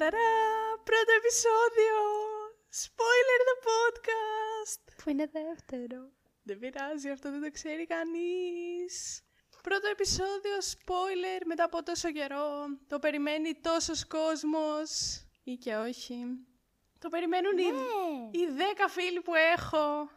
Ταραρά, πρώτο επεισόδιο! Spoiler the podcast! Που είναι δεύτερο. Δεν πειράζει, αυτό δεν το ξέρει κανείς. Πρώτο επεισόδιο spoiler μετά από τόσο καιρό. Το περιμένει τόσος κόσμος. Ή και όχι. Το περιμένουν οι, Ναι. οι δέκα φίλοι που έχω.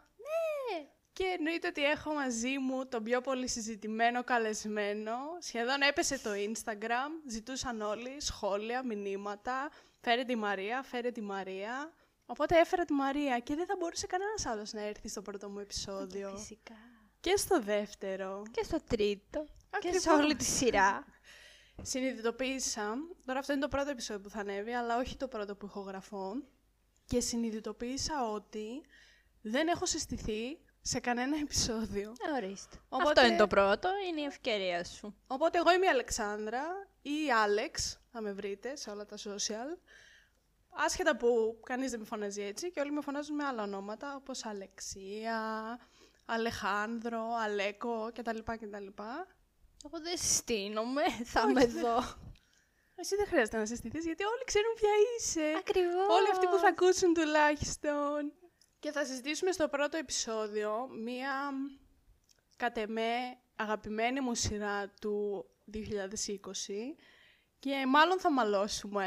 Ναι. Και εννοείται ότι έχω μαζί μου τον πιο πολύ συζητημένο καλεσμένο. Σχεδόν έπεσε το Instagram, ζητούσαν όλοι σχόλια, μηνύματα. Φέρε τη Μαρία, φέρε τη Μαρία. Οπότε έφερα τη Μαρία και δεν θα μπορούσε κανένας άλλος να έρθει στο πρώτο μου επεισόδιο. Φυσικά. Και στο δεύτερο. Και στο τρίτο. Και σε Ακριβώς. όλη τη σειρά. Συνειδητοποίησα, τώρα αυτό είναι το πρώτο επεισόδιο που θα ανέβει, αλλά όχι το πρώτο που ηχογραφώ. Και συνειδητοποίησα ότι δεν έχω συστηθεί σε κανένα επεισόδιο. Ε, Ορίστε. Οπότε- Αυτό είναι το πρώτο, είναι η ευκαιρία σου. Οπότε εγώ είμαι η Αλεξάνδρα ή η Άλεξ, θα με βρείτε σε όλα τα social. Άσχετα που κανείς δεν με φωνάζει έτσι και όλοι με φωνάζουν με άλλα ονόματα, όπως Αλεξία, Αλεχάνδρο, Αλέκο κτλ. κτλ. Εγώ δεν συστήνομαι, θα είμαι εδώ. Εσύ δεν χρειάζεται να συστηθείς γιατί όλοι ξέρουν ποια είσαι. Ακριβώς. Όλοι αυτοί που θα ακούσουν τουλάχιστον. Και θα συζητήσουμε στο πρώτο επεισόδιο μία κατ' εμέ αγαπημένη μου σειρά του 2020 και μάλλον θα μαλώσουμε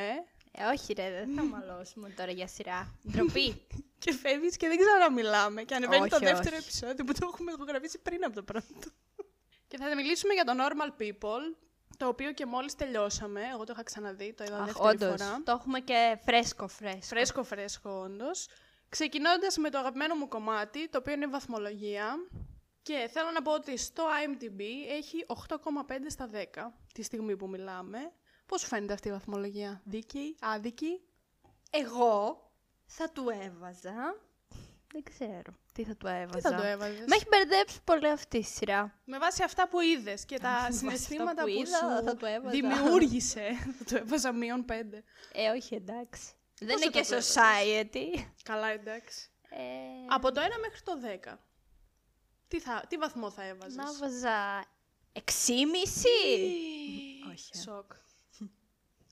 ε. Ε, όχι ρε, δεν θα μαλώσουμε τώρα για σειρά. Ντροπή. και φεύγεις και δεν ξαναμιλάμε και ανεβαίνει το Όχι, δεύτερο όχι. επεισόδιο που το έχουμε ηχογραφήσει πριν από το πρώτο. και θα μιλήσουμε για το Normal People, το οποίο και μόλις τελειώσαμε, εγώ το είχα ξαναδεί, το είδα Αχ, δεύτερη όντως, φορά. το έχουμε και φρέσκο φρέσκο. Φρέσκο, φρέσκο, όντως. Ξεκινώντας με το αγαπημένο μου κομμάτι, το οποίο είναι η βαθμολογία. Και θέλω να πω ότι στο IMDb έχει 8,5 στα 10 τη στιγμή που μιλάμε. Πώς σου φαίνεται αυτή η βαθμολογία, δίκαιη, άδικη; Εγώ θα του έβαζα... Δεν ξέρω τι θα του έβαζα. Τι θα το έβαζες; Με έχει μπερδέψει πολύ αυτή η σειρά. Με βάση αυτά που είδες και τα βάση συναισθήματα αυτά που, που είδα, σου θα το έβαζα. δημιούργησε. θα το έβαζα μείον 5. Ε, όχι, εντάξει. Δεν Πόσο είναι και θα το society. Καλά, εντάξει. Ε, Από το 1 μέχρι το 10. Τι, θα, τι βαθμό θα έβαζες; να βάζα 6,5. Όχι. ε. Σοκ.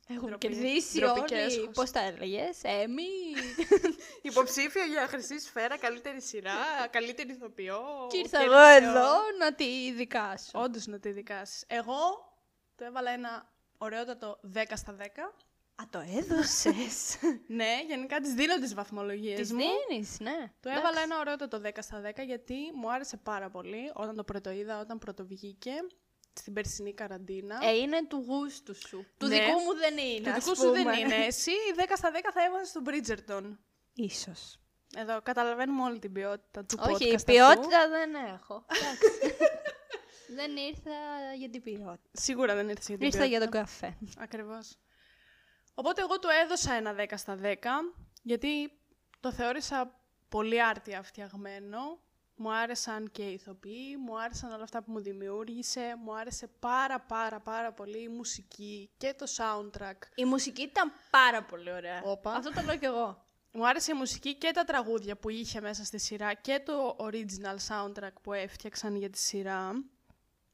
Έχουμε Ντροπή. κερδίσει Ντροπή και όλοι. έσχος. Πώς τα έλεγες, Έμι. Υποψήφια για χρυσή σφαίρα, καλύτερη σειρά, καλύτερη ηθοποιό. και ήρθα και εγώ ηθοποιό. εδώ να τη δικάσω. Όντως να τη δικάσεις. Εγώ το έβαλα ένα ωραιότατο 10 στα 10. Α, το έδωσες. Ναι, γενικά τις δίνω τις βαθμολογίες Τις μου. δίνεις, ναι. Το έβαλα ένα ωραιότατο 10 στα 10 γιατί μου άρεσε πάρα πολύ όταν το πρωτοείδα, όταν πρωτοβγήκε στην περσινή καραντίνα. Ε, είναι του γούστου σου. Του Ναι. δικού μου δεν είναι, Του ας δικού σου δεν πούμε. είναι. Εσύ 10 στα 10 θα έβαζες στον Bridgerton. Ίσως. Εδώ καταλαβαίνουμε όλη την ποιότητα του Όχι, podcast η ποιότητα αυτού. δεν έχω. Εντάξει. δεν ήρθα για την ποιότητα. Σίγουρα δεν ήρθες για την Ήρθα ποιότητα. για τον καφέ. Ακριβώς. Οπότε εγώ του έδωσα ένα 10 στα 10, γιατί το θεώρησα πολύ άρτια φτιαγμένο. Μου άρεσαν και οι ηθοποιοί, μου άρεσαν όλα αυτά που μου δημιούργησε, μου άρεσε πάρα πάρα πάρα πολύ η μουσική και το soundtrack. Η μουσική ήταν πάρα πολύ ωραία. Όπα. Αυτό το λέω κι εγώ. Μου άρεσε η μουσική και τα τραγούδια που είχε μέσα στη σειρά και το original soundtrack που έφτιαξαν για τη σειρά.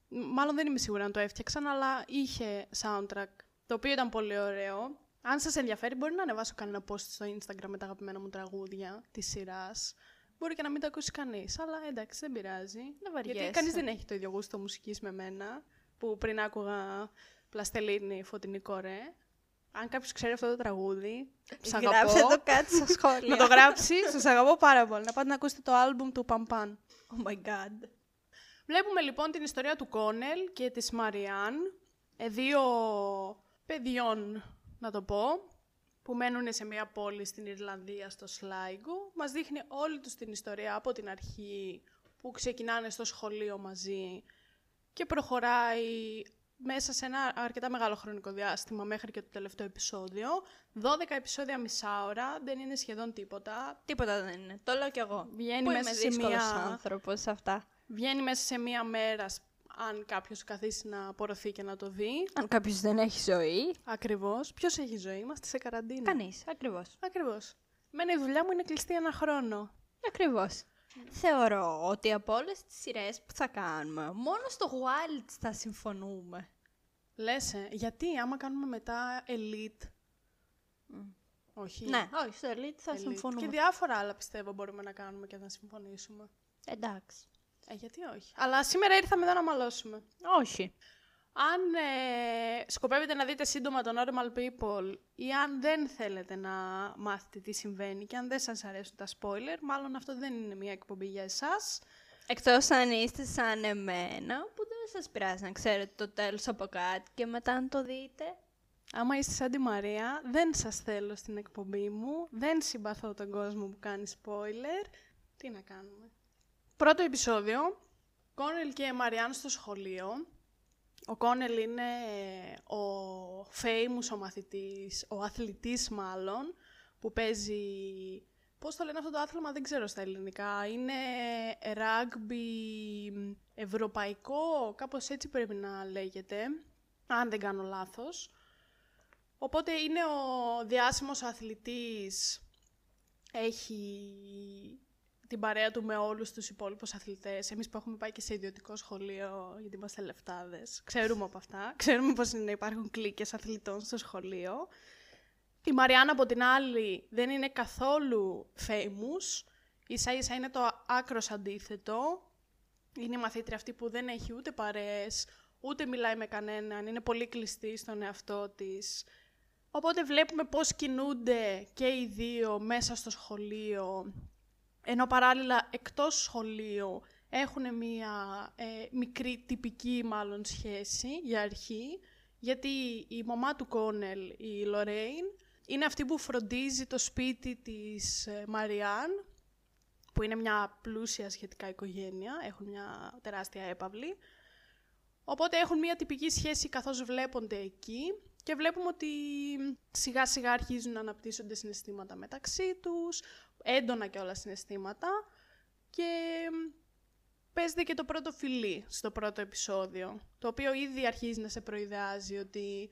Μ- Μάλλον δεν είμαι σίγουρη αν το έφτιαξαν, αλλά είχε soundtrack, το οποίο ήταν πολύ ωραίο. Αν σας ενδιαφέρει, μπορεί να ανεβάσω κανένα post στο Instagram με τα αγαπημένα μου τραγούδια της σειράς. Μπορεί και να μην το ακούσει κανείς, αλλά εντάξει, δεν πειράζει. Δεν βαριέσαι. Γιατί κανείς δεν έχει το ίδιο γούστο μουσικής με μένα, που πριν άκουγα πλαστελίνη, φωτεινή κορέ. Αν κάποιος ξέρει αυτό το τραγούδι, σ' αγαπώ. Γράψε το κάτι στα σχόλια. Να το γράψει, σας αγαπώ πάρα πολύ. Να πάτε να ακούσετε το άλμπουμ του Παμπάν. Oh my god. Βλέπουμε λοιπόν την ιστορία του Κόνελ και της Μαριάν, ε, δύο παιδιών, να το πω, που μένουν σε μια πόλη στην Ιρλανδία, στο Σλάιγκο. Μας δείχνει όλη τους την ιστορία από την αρχή, που ξεκινάνε στο σχολείο μαζί και προχωράει μέσα σε ένα αρκετά μεγάλο χρονικό διάστημα μέχρι και το τελευταίο επεισόδιο. 12 επεισόδια μισά ώρα, δεν είναι σχεδόν τίποτα. Τίποτα δεν είναι. Το λέω κι εγώ. Βγαίνει Που μέσα είμαι σε δύσκολος μια- άνθρωπος σε αυτά. Βγαίνει μέσα σε μία μέρα, σ- αν κάποιος καθίσει να απορροθεί και να το δει. Αν κάποιος δεν έχει ζωή, Ακριβώς. Ποιος έχει ζωή, είμαστε σε καραντίνα. κανείς. Ακριβώς. Ακριβώς. Μένα η δουλειά μου είναι κλειστή ένα χρόνο. Ακριβώς. Θεωρώ ότι από όλες τις σειρές που θα κάνουμε, μόνο στο Wild θα συμφωνούμε. Λες, ε, γιατί άμα κάνουμε μετά Elite, Όχι. Ναι, όχι, στο Elite θα Elite. συμφωνούμε. Και διάφορα άλλα πιστεύω μπορούμε να κάνουμε και να συμφωνήσουμε. Εντάξει. Ε, γιατί όχι. Αλλά σήμερα ήρθαμε εδώ να μαλώσουμε. Όχι. Αν ε, σκοπεύετε να δείτε σύντομα το Normal People ή αν δεν θέλετε να μάθετε τι συμβαίνει και αν δεν σας αρέσουν τα spoiler, μάλλον αυτό δεν είναι μια εκπομπή για εσάς. Εκτός αν είστε σαν εμένα, που δεν σας πειράζει να ξέρετε το τέλος από κάτι και μετά να το δείτε. Άμα είστε σαν τη Μαρία, δεν σας θέλω στην εκπομπή μου, δεν συμπαθώ τον κόσμο που κάνει spoiler. Τι να κάνουμε. Πρώτο επεισόδιο, Κόνελ και Μαριάν στο σχολείο. Ο Κόνελ είναι ο famous ο μαθητής, ο αθλητής μάλλον, που παίζει... Πώς το λένε αυτό το άθλημα, δεν ξέρω στα ελληνικά. Είναι rugby ευρωπαϊκό, κάπως έτσι πρέπει να λέγεται, αν δεν κάνω λάθος. Οπότε είναι ο διάσημος αθλητής, έχει την παρέα του με όλους τους υπόλοιπους αθλητές. Εμείς που έχουμε πάει και σε ιδιωτικό σχολείο, γιατί είμαστε λεφτάδες, ξέρουμε από αυτά. Ξέρουμε πώς είναι να υπάρχουν κλίκες αθλητών στο σχολείο. Η Μαριάννα από την άλλη δεν είναι καθόλου famous. Ίσα ίσα είναι το άκρος αντίθετο. Είναι η μαθήτρια αυτή που δεν έχει ούτε παρέες, ούτε μιλάει με κανέναν, είναι πολύ κλειστή στον εαυτό της. Οπότε βλέπουμε πώς κινούνται και οι δύο μέσα στο σχολείο, ενώ παράλληλα εκτός σχολείου έχουν μία ε, μικρή τυπική μάλλον σχέση για αρχή, γιατί η μαμά του Κόνελ, η Λορέιν, είναι αυτή που φροντίζει το σπίτι της ε, Μαριάν, που είναι μια πλούσια σχετικά οικογένεια, έχουν μια τεράστια έπαυλη. Οπότε έχουν μια τυπική σχέση καθώς βλέπονται εκεί και βλέπουμε ότι σιγά σιγά αρχίζουν να αναπτύσσονται συναισθήματα μεταξύ τους, έντονα και όλα συναισθήματα και παίζεται και το πρώτο φιλί στο πρώτο επεισόδιο, το οποίο ήδη αρχίζει να σε προειδεάζει ότι,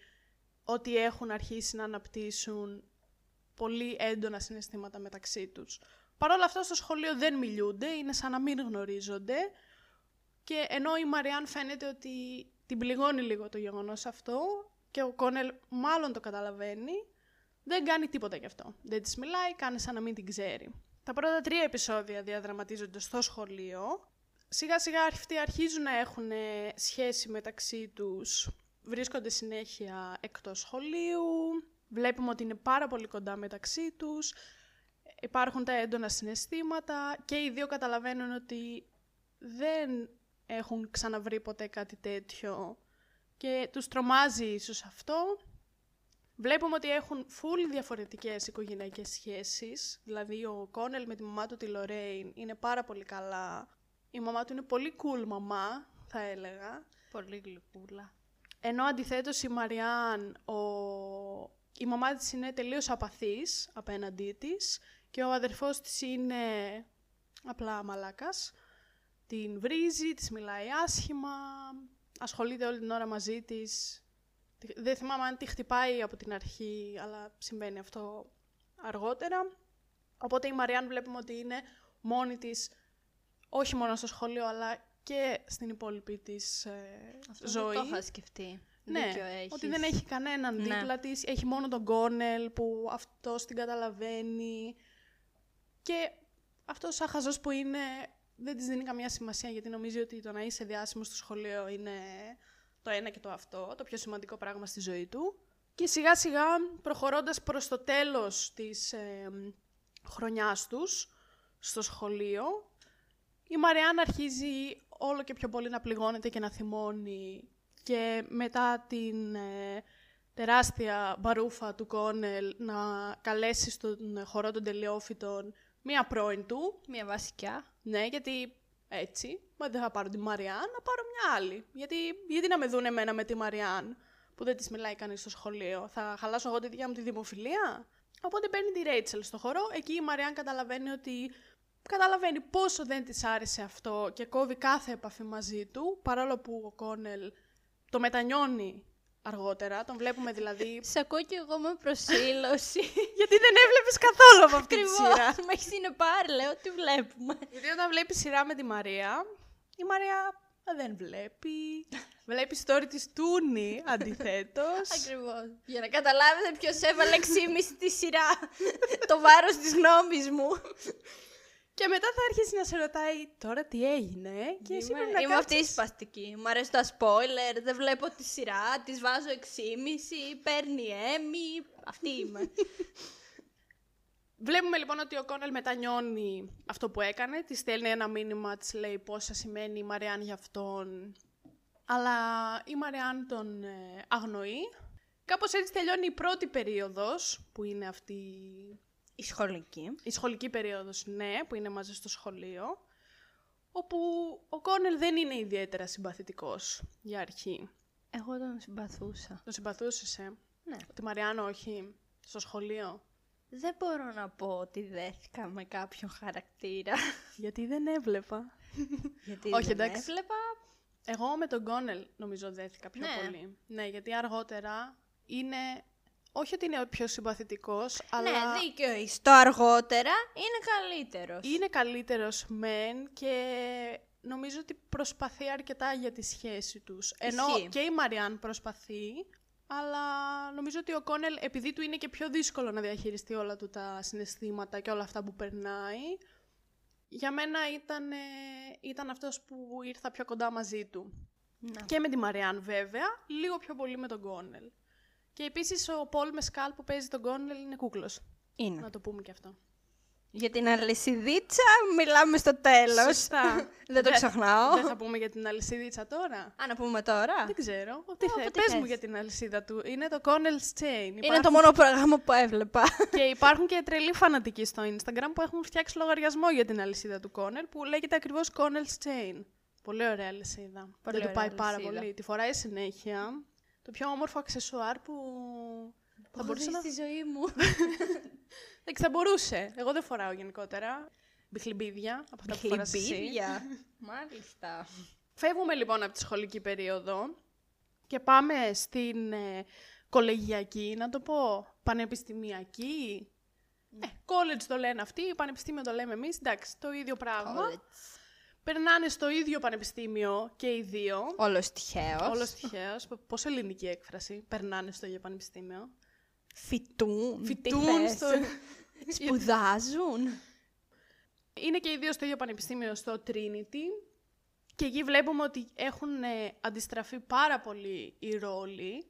ότι έχουν αρχίσει να αναπτύσσουν πολύ έντονα συναισθήματα μεταξύ τους. Παρ' όλα αυτά στο σχολείο δεν μιλούνται, είναι σαν να μην γνωρίζονται και ενώ η Μαριάν φαίνεται ότι την πληγώνει λίγο το γεγονός αυτό και ο Κόνελ μάλλον το καταλαβαίνει, δεν κάνει τίποτα γι' αυτό. Δεν της μιλάει, κάνει σαν να μην την ξέρει. Τα πρώτα τρία επεισόδια διαδραματίζονται στο σχολείο. Σιγά σιγά αυτοί αρχίζουν να έχουν σχέση μεταξύ τους, βρίσκονται συνέχεια εκτός σχολείου, βλέπουμε ότι είναι πάρα πολύ κοντά μεταξύ τους, υπάρχουν τα έντονα συναισθήματα και οι δύο καταλαβαίνουν ότι δεν έχουν ξαναβρει ποτέ κάτι τέτοιο και τους τρομάζει ίσως αυτό. Βλέπουμε ότι έχουν full διαφορετικές οικογενειακές σχέσεις, δηλαδή ο Κόνελ με τη μαμά του τη Λορέιν είναι πάρα πολύ καλά. Η μαμά του είναι πολύ cool μαμά, θα έλεγα. Πολύ γλυκούλα. Ενώ αντιθέτως η Μαριάν, ο... η μαμά της είναι τελείως απαθής απέναντί της και ο αδερφός της είναι απλά μαλάκας. Την βρίζει, της μιλάει άσχημα, ασχολείται όλη την ώρα μαζί της. Δεν θυμάμαι αν τη χτυπάει από την αρχή, αλλά συμβαίνει αυτό αργότερα. Οπότε η Μαριάν βλέπουμε ότι είναι μόνη της, όχι μόνο στο σχολείο, αλλά και στην υπόλοιπη της ε, Αυτό ζωή. δεν το είχα σκεφτεί. Ναι, Δίκιο έχεις. ότι δεν έχει κανέναν Ναι. δίπλα της. Έχει μόνο τον Κόνελ που αυτός την καταλαβαίνει. Και αυτός σαν χαζός που είναι δεν της δίνει καμία σημασία γιατί νομίζει ότι το να είσαι διάσημος στο σχολείο είναι το ένα και το αυτό, το πιο σημαντικό πράγμα στη ζωή του. Και σιγά σιγά προχωρώντας προς το τέλος της ε, χρονιάς τους στο σχολείο, η Μαριάν αρχίζει όλο και πιο πολύ να πληγώνεται και να θυμώνει και μετά την ε, τεράστια μπαρούφα του Κόνελ να καλέσει στον χορό των τελειόφυτων μία πρώην του, Μια βασικιά. ναι, γιατί έτσι, μα δεν θα πάρω τη Μαριάν, να πάρω μια άλλη. Γιατί, γιατί να με δουν εμένα με τη Μαριάν, που δεν της μιλάει κανείς στο σχολείο. Θα χαλάσω εγώ τη δικιά μου τη δημοφιλία; Οπότε παίρνει τη Ρέιτσελ στο χορό. Εκεί η Μαριάν καταλαβαίνει ότι. Καταλαβαίνει πόσο δεν της άρεσε αυτό και κόβει κάθε επαφή μαζί του, παρόλο που ο Κόνελ το μετανιώνει αργότερα. Τον βλέπουμε δηλαδή. Σε ακούω κι εγώ με προσήλωση. γιατί δεν έβλεπες καθόλου από αυτή τη Ακριβώς. σειρά. Με έχεις συνεπάρει, λέω τι βλέπουμε. Γιατί όταν βλέπεις σειρά με τη Μαρία, η Μαρία δεν βλέπει. Βλέπει story της Τούνη αντιθέτως. Ακριβώς. Για να καταλάβετε ποιος έβαλε 6,5 τη σειρά. το βάρος της γνώμη μου. Και μετά θα αρχίσει να σε ρωτάει τώρα τι έγινε. Και εσύ πρέπει να Είμαι αυτή η κάτσεις- σπαστική. Μου αρέσει τα spoiler, δεν βλέπω τη σειρά, της βάζω 6,5, παίρνει έμι. Αυτή είμαι. Βλέπουμε λοιπόν ότι ο Κόνελ μετανιώνει αυτό που έκανε. Τη στέλνει ένα μήνυμα, της λέει πόσα σημαίνει η Μαριάν για αυτόν. Αλλά η Μαριάν τον ε, αγνοεί. Κάπως έτσι τελειώνει η πρώτη περίοδος, που είναι αυτή η σχολική. η σχολική περίοδος, ναι, που είναι μαζί στο σχολείο, όπου ο Κόνελ δεν είναι ιδιαίτερα συμπαθητικός για αρχή. Εγώ τον συμπαθούσα. Τον συμπαθούσες, ε; Ναι. Τη Μαριάν όχι, στο σχολείο; Δεν μπορώ να πω ότι δέθηκα με κάποιον χαρακτήρα. Γιατί δεν έβλεπα. Γιατί Όχι, δεν εντάξει. έβλεπα. Εγώ με τον Κόνελ νομίζω δέθηκα πιο Ναι. πολύ. Ναι, γιατί αργότερα είναι... Όχι ότι είναι ο πιο συμπαθητικός, αλλά Ναι, δίκιο είσαι. Το αργότερα είναι καλύτερος. είναι καλύτερος μεν και νομίζω ότι προσπαθεί αρκετά για τη σχέση τους. Ενώ Ισχύει. και η Μαριάν προσπαθεί, αλλά νομίζω ότι ο Κόνελ, επειδή του είναι και πιο δύσκολο να διαχειριστεί όλα του τα συναισθήματα και όλα αυτά που περνάει, για μένα ήταν, ε, ήταν αυτός που ήρθα πιο κοντά μαζί του. Να. Και με τη Μαριάν βέβαια, λίγο πιο πολύ με τον Κόνελ. Και επίσης ο Πολ Μεσκάλ που παίζει τον Κόνελ είναι κούκλος. Είναι. Να το πούμε και αυτό. Για την αλυσιδίτσα μιλάμε στο τέλος. Σωστά. δεν το Δεν- ξεχνάω. Δεν θα πούμε για την αλυσίδιτσα τώρα. Α, να πούμε τώρα. Δεν ξέρω. Τι Ω, θες, ό,τι πες θες. μου για την αλυσίδα του. Είναι το Connell's Chain. Είναι το μόνο πρόγραμμα που έβλεπα. και υπάρχουν και τρελοί φανατικοί στο Instagram που έχουν φτιάξει λογαριασμό για την αλυσίδα του Connell που λέγεται ακριβώς Connell's Chain. Πολύ ωραία αλυσίδα. Πολύ Δεν του ωραία πάει πάρα αλυσίδα. πολύ. Τη φοράει συνέχεια. Το πιο όμορφο αξεσουάρ που θα μπορούσε να... στη ζωή μου. Εντάξει, θα μπορούσε. Εγώ δεν φοράω γενικότερα. Μπιχλιμπίδια από αυτά που φοράς εσύ. Χλιμπίδια. Μάλιστα. Φεύγουμε λοιπόν από τη σχολική περίοδο και πάμε στην ε, κολεγιακή, να το πω, πανεπιστημιακή. Ε, college το λένε αυτοί, πανεπιστήμιο το λέμε εμείς, εντάξει, το ίδιο πράγμα. College. Περνάνε στο ίδιο πανεπιστήμιο και οι δύο. Όλος τυχαίος. Όλος τυχαίος. Π- Πόσο ελληνική έκφραση. Περνάνε στο ίδιο πανεπιστήμιο. Φοιτούν. Φοιτούν Τι θες; στο... Σπουδάζουν. Είναι και οι δύο στο ίδιο πανεπιστήμιο στο Trinity και εκεί βλέπουμε ότι έχουν ε, αντιστραφεί πάρα πολύ οι ρόλοι.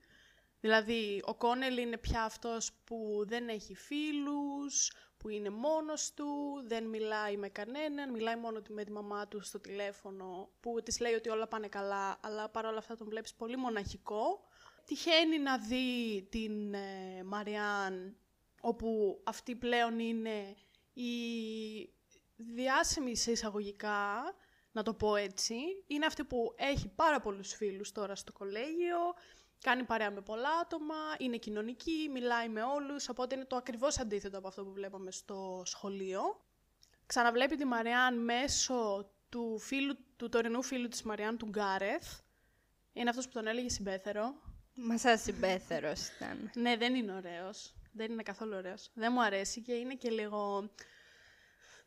Δηλαδή, ο Κόνελ είναι πια αυτός που δεν έχει φίλους, που είναι μόνος του, δεν μιλάει με κανέναν, μιλάει μόνο με τη μαμά του στο τηλέφωνο, που της λέει ότι όλα πάνε καλά, αλλά παρόλα αυτά τον βλέπεις πολύ μοναχικό. Τυχαίνει να δει την ε, Μαριάν, όπου αυτή πλέον είναι η διάσημη σε εισαγωγικά, να το πω έτσι, είναι αυτή που έχει πάρα πολλούς φίλους τώρα στο κολέγιο, κάνει παρέα με πολλά άτομα, είναι κοινωνική, μιλάει με όλους, οπότε είναι το ακριβώς αντίθετο από αυτό που βλέπαμε στο σχολείο. Ξαναβλέπει τη Μαριάν μέσω του, φίλου, του τωρινού φίλου της Μαριάν, του Γκάρεθ. Είναι αυτός που τον έλεγε συμπέθερο. Μας σαν συμπέθερος ήταν. Ναι, δεν είναι ωραίος. Δεν είναι καθόλου ωραίος. Δεν μου αρέσει και είναι και λίγο...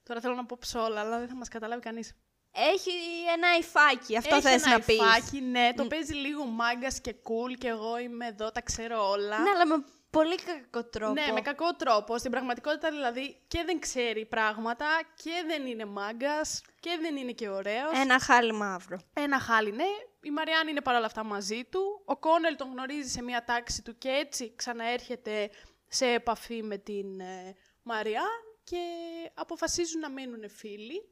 Τώρα θέλω να πω ψόλα, αλλά δεν θα μας καταλάβει κανείς. Έχει ένα υφάκι, αυτό Έχει θες ένα να πεις. υφάκι, ναι, το παίζει λίγο μάγκας και cool και εγώ είμαι εδώ, τα ξέρω όλα. Ναι, αλλά με πολύ κακό τρόπο. Ναι, με κακό τρόπο. Στην πραγματικότητα δηλαδή και δεν ξέρει πράγματα και δεν είναι μάγκας και δεν είναι και ωραίος. Ένα χάλι μαύρο. Ένα χάλι, ναι. Η Μαριάν είναι παρόλα αυτά μαζί του. Ο Κόνελ τον γνωρίζει σε μια τάξη του και έτσι ξαναέρχεται σε επαφή με την ε, Μαριάν και αποφασίζουν να μείνουν φίλοι.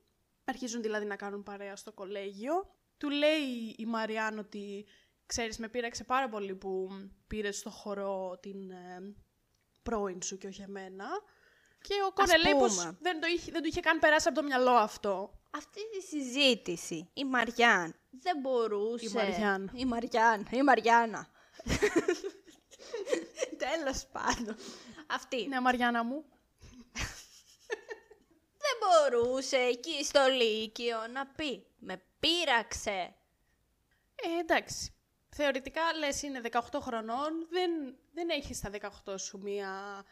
Αρχίζουν δηλαδή να κάνουν παρέα στο κολέγιο. Του λέει η Μαριάν ότι ξέρεις με πείραξε πάρα πολύ που πήρες στο χορό την ε, πρώην σου και όχι εμένα. Και ο Κόνελ λέει πως πούμε. δεν, το είχε, δεν του είχε καν περάσει από το μυαλό αυτό. Αυτή τη συζήτηση, η Μαριάν δεν μπορούσε... Η Μαριάν. Η Μαριάν, η Μαριάννα. Τέλος πάντων. Αυτή. Ναι, Μαριάννα μου. Δεν μπορούσε εκεί στο Λύκειο να πει «Με πείραξε». Ε, εντάξει. Θεωρητικά, λες, είναι 18 χρονών, δεν, δεν έχεις στα 18 σου μία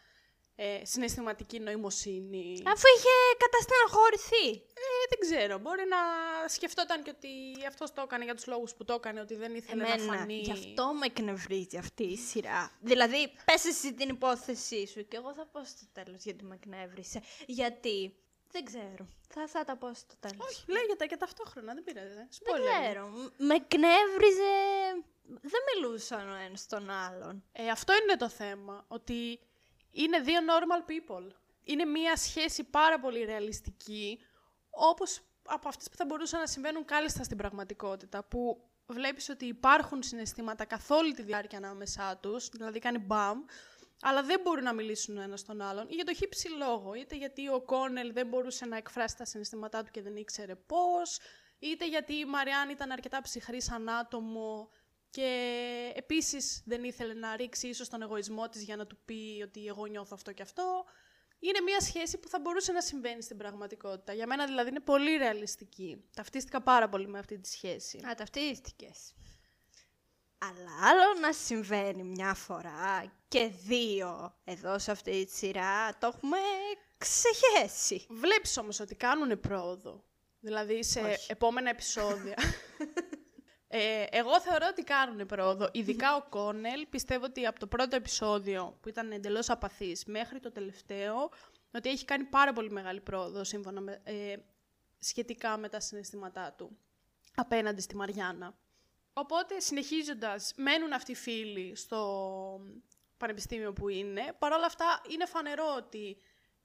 ε, συναισθηματική νοημοσύνη. Αφού είχε καταστεναχωρηθεί. Ε, δεν ξέρω. Μπορεί να σκεφτόταν και ότι αυτός το έκανε για τους λόγους που το έκανε, ότι δεν ήθελε να Εμένα, φανεί. γι' αυτό με εκνευρίζει αυτή η σειρά. Δηλαδή, πες εσύ την υπόθεσή σου και εγώ θα πω στο τέλος γιατί με εκνεύρισε. Γιατί, δεν ξέρω. Θα, θα τα πω στο τέλος. Όχι, λέγεται και ταυτόχρονα, δεν πειράζει. δεν Spoiler. ξέρω. Μ- Με εκνεύριζε... Δεν μιλούσαν ο ένας τον άλλον. Ε, αυτό είναι το θέμα. Ότι είναι δύο normal people. Είναι μία σχέση πάρα πολύ ρεαλιστική, όπως από αυτές που θα μπορούσαν να συμβαίνουν κάλλιστα στην πραγματικότητα, που βλέπεις ότι υπάρχουν συναισθήματα καθ' όλη τη διάρκεια ανάμεσά τους, δηλαδή κάνει μπαμ, αλλά δεν μπορούν να μιλήσουν ο ένας τον άλλον, ή για το χύψη λόγο, είτε γιατί ο Κόνελ δεν μπορούσε να εκφράσει τα συναισθήματά του και δεν ήξερε πώς, είτε γιατί η Μαριάν ήταν αρκετά ψυχρή σαν άτομο και επίσης δεν ήθελε να ρίξει ίσως τον εγωισμό της για να του πει ότι εγώ νιώθω αυτό και αυτό. Είναι μια σχέση που θα μπορούσε να συμβαίνει στην πραγματικότητα. Για μένα δηλαδή είναι πολύ ρεαλιστική. Ταυτίστηκα πάρα πολύ με αυτή τη σχέση. Α, ταυτίστηκες. Αλλά άλλο να συμβαίνει μια φορά και δύο εδώ σε αυτή τη σειρά το έχουμε ξεχέσει. Βλέπεις όμως ότι κάνουν πρόοδο. Δηλαδή σε Όχι. επόμενα επεισόδια. ε, εγώ θεωρώ ότι κάνουν πρόοδο. Ειδικά ο Κόνελ πιστεύω ότι από το πρώτο επεισόδιο που ήταν εντελώς απαθής μέχρι το τελευταίο ότι έχει κάνει πάρα πολύ μεγάλη πρόοδο σύμφωνα με, ε, σχετικά με τα συναισθήματά του απέναντι στη Μαριάννα. Οπότε συνεχίζοντας μένουν αυτοί οι φίλοι στο πανεπιστήμιο που είναι. Παρ' όλα αυτά είναι φανερό ότι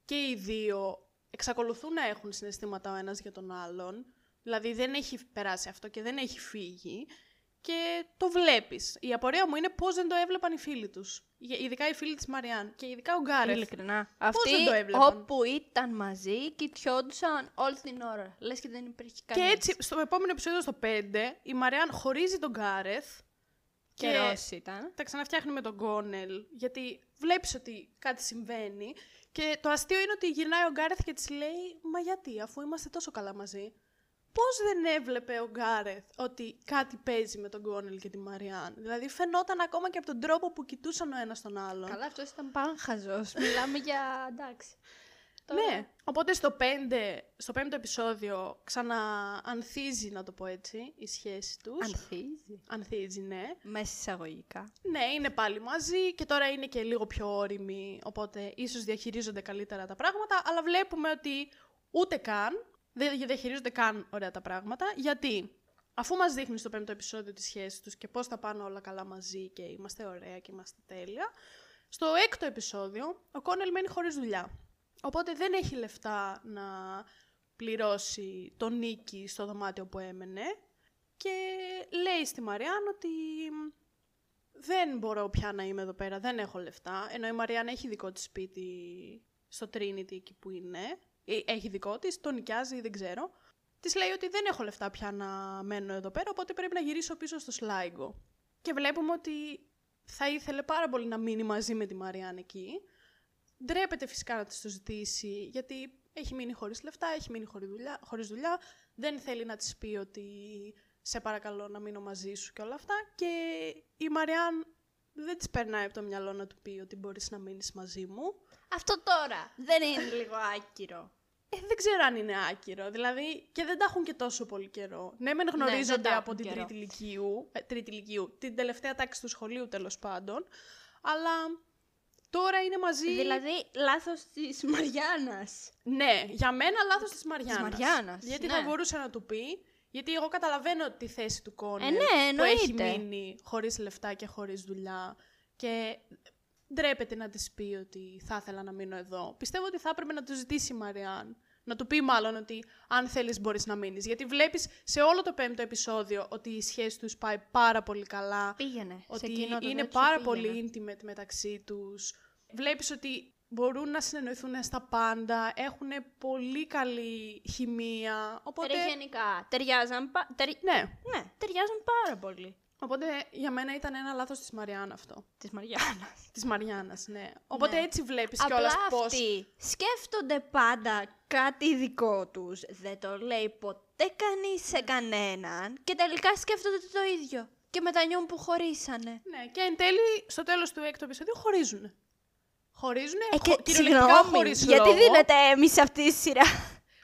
και οι δύο εξακολουθούν να έχουν συναισθήματα ο ένας για τον άλλον. Δηλαδή δεν έχει περάσει αυτό και δεν έχει φύγει. Και το βλέπεις. Η απορία μου είναι πώς δεν το έβλεπαν οι φίλοι τους. Γε- Ειδικά οι φίλοι της Μαριάν και ειδικά ο Γκάρεθ. Ειλικρινά. δεν Αυτοί το έβλεπαν; όπου ήταν μαζί κοιτιόντουσαν όλη την ώρα. Λες και δεν υπήρχε Και κανένας. έτσι, στο επόμενο επεισόδιο, στο 5, η Μαριάν χωρίζει τον Γκάρεθ και Καιρός ήταν. τα ξαναφτιάχνει με τον Γκόνελ, γιατί βλέπεις ότι κάτι συμβαίνει. Και το αστείο είναι ότι γυρνάει ο Γκάρεθ και της λέει «Μα γιατί, αφού είμαστε τόσο καλά μαζί». Πώς δεν έβλεπε ο Γκάρεθ ότι κάτι παίζει με τον Γκόνελ και τη Μαριάν; Δηλαδή φαινόταν ακόμα και από τον τρόπο που κοιτούσαν ο ένας τον άλλον. Καλά, αυτός ήταν πάνχαζος. Μιλάμε για... εντάξει. Ναι. Οπότε στο, πέντε, στο πέμπτο επεισόδιο ξαναανθίζει, να το πω έτσι, η σχέση τους. Ανθίζει. Ανθίζει, ναι. Μέσα εισαγωγικά. Ναι, είναι πάλι μαζί και τώρα είναι και λίγο πιο όρημοι, οπότε ίσως διαχειρίζονται καλύτερα τα πράγματα, αλλά βλέπουμε ότι ούτε καν, δεν διαχειρίζονται καν ωραία τα πράγματα, γιατί αφού μας δείχνει στο πέμπτο επεισόδιο τη σχέση τους και πώς θα πάνε όλα καλά μαζί και είμαστε ωραία και είμαστε τέλεια, στο έκτο επεισόδιο ο Κόνελ μένει χωρίς δουλειά. Οπότε δεν έχει λεφτά να πληρώσει τον νίκη στο δωμάτιο που έμενε και λέει στη Μαριάν ότι δεν μπορώ πια να είμαι εδώ πέρα, δεν έχω λεφτά. Ενώ η Μαριάν έχει δικό της σπίτι στο Trinity εκεί που είναι. Ε, Έχει δικό της, το νοικιάζει, δεν ξέρω. Της λέει ότι δεν έχω λεφτά πια να μένω εδώ πέρα, οπότε πρέπει να γυρίσω πίσω στο Σλάιγκο. Και βλέπουμε ότι θα ήθελε πάρα πολύ να μείνει μαζί με τη Μαριάν εκεί. Ντρέπεται φυσικά να της το ζητήσει, γιατί έχει μείνει χωρίς λεφτά, έχει μείνει χωρίς δουλειά, χωρίς δουλειά. Δεν θέλει να της πει ότι σε παρακαλώ να μείνω μαζί σου και όλα αυτά. Και η Μαριάν δεν της περνάει από το μυαλό να του πει ότι μπορείς να μείνεις μαζί μου. Αυτό τώρα δεν είναι λίγο άκυρο. Ε, δεν ξέρω αν είναι άκυρο. Δηλαδή, και δεν τα έχουν και τόσο πολύ καιρό. Ναι, μεν δεν γνωρίζονται τα από έχουν την καιρό. τρίτη ηλικίου, ε, τρίτη ηλικίου, την τελευταία τάξη του σχολείου τέλος πάντων. Αλλά τώρα είναι μαζί. δηλαδή, λάθος της Μαριάννας. Ναι, για μένα λάθος της Μαριάννας. Μαριάννας, Γιατί ναι. θα μπορούσε να του πει, γιατί εγώ καταλαβαίνω τη θέση του Κόνελ Ε, ναι, που έχει εννοείται. μείνει χωρίς λεφτά και χωρίς δουλειά και ντρέπεται να της πει ότι θα ήθελα να μείνω εδώ. Πιστεύω ότι θα έπρεπε να του ζητήσει η Μαριάν. Να του πει μάλλον ότι αν θέλεις μπορείς να μείνεις. Γιατί βλέπεις σε όλο το πέμπτο επεισόδιο ότι η σχέση τους πάει πάρα πολύ καλά Πήγαινε. σε ότι εκείνο το είναι τέτοιο πάρα πήγαινε. πολύ intimate μεταξύ τους. Βλέπεις ότι μπορούν να συνεννοηθούν στα πάντα, έχουν πολύ καλή χημεία, οπότε... Ρε, γενικά, ταιριάζαν, πα... τερι- Ναι, ναι, ταιριάζαν πάρα πολύ. οπότε για μένα ήταν ένα λάθος της Μαριάν αυτό. Της Μαριάννας. Της Μαριάννας, ναι. Οπότε Ναι. έτσι βλέπεις Απλά κιόλας πώς... αυτοί σκέφτονται πάντα κάτι δικό τους. Δεν το λέει ποτέ κανείς σε κανέναν και τελικά σκέφτονται το ίδιο. Και μετανιώνουν που χωρίσανε. Ναι, και εν τέλει, στο τέλος του έκτου επεισοδίου χωρίζουν. Χωρίζουν Ε, και, κυριολεκτικά συγγνώμη, χωρίς γιατί λόγο. δίνεται έμει σε αυτή τη σειρά;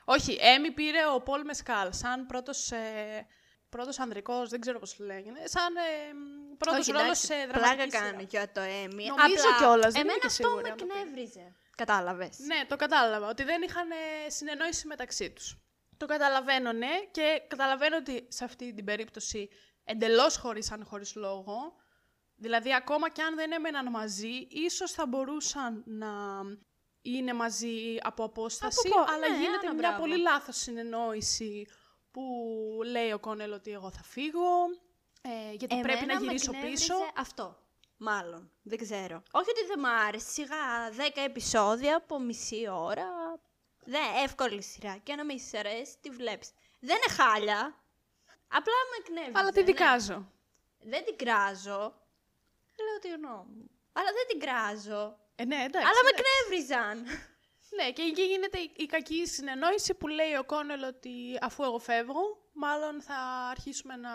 Όχι, Έμι πήρε ο Πολ Μεσκάλ σαν πρώτος, ε, πρώτος ανδρικός, δεν ξέρω πώς λέγεται, σαν ε, μ, πρώτος Όχι, ρόλος εντάξει, σε Πλάκα δραματική σειρά. κάνει για το έμι. Νομίζω κιόλας, δεν είμαι Εμένα και αυτό σίγουρη με αν το πήρε. εκνεύριζε. Κατάλαβες. Ναι, το κατάλαβα, ότι δεν είχαν ε, συνεννόηση μεταξύ τους. Το καταλαβαίνω, ναι, και καταλαβαίνω ότι σε αυτή την περίπτωση εντελώς χωρίσαν χωρίς λόγο. Δηλαδή, ακόμα και αν δεν έμεναν μαζί, ίσως θα μπορούσαν να είναι μαζί από απόσταση, Από πο- αλλά ναι, γίνεται άνα, μια μπράβο. πολύ λάθος συνεννόηση που λέει ο Κόνελ ότι εγώ θα φύγω, ε, γιατί πρέπει να Εμένα με γυρίσω εκνεύριζε πίσω. Αυτό. Μάλλον. Δεν ξέρω. Όχι ότι δεν μ' άρεσε. Σιγά 10 επεισόδια από μισή ώρα. Δεν, εύκολη σειρά. Και να μην σε αρέσει, τη βλέπεις. Δεν είναι χάλια. Απλά με εκνεύριζε. Αλλά τι ναι. δικάζω. Δεν την κράζω. Λέω τη γνώμη μου. Αλλά δεν την κράζω. Ε, ναι, εντάξει. Αλλά με ναι. εκνεύριζαν. Ναι, και εκεί γίνεται η, η κακή συνεννόηση που λέει ο Κόνελ ότι αφού εγώ φεύγω, μάλλον θα αρχίσουμε να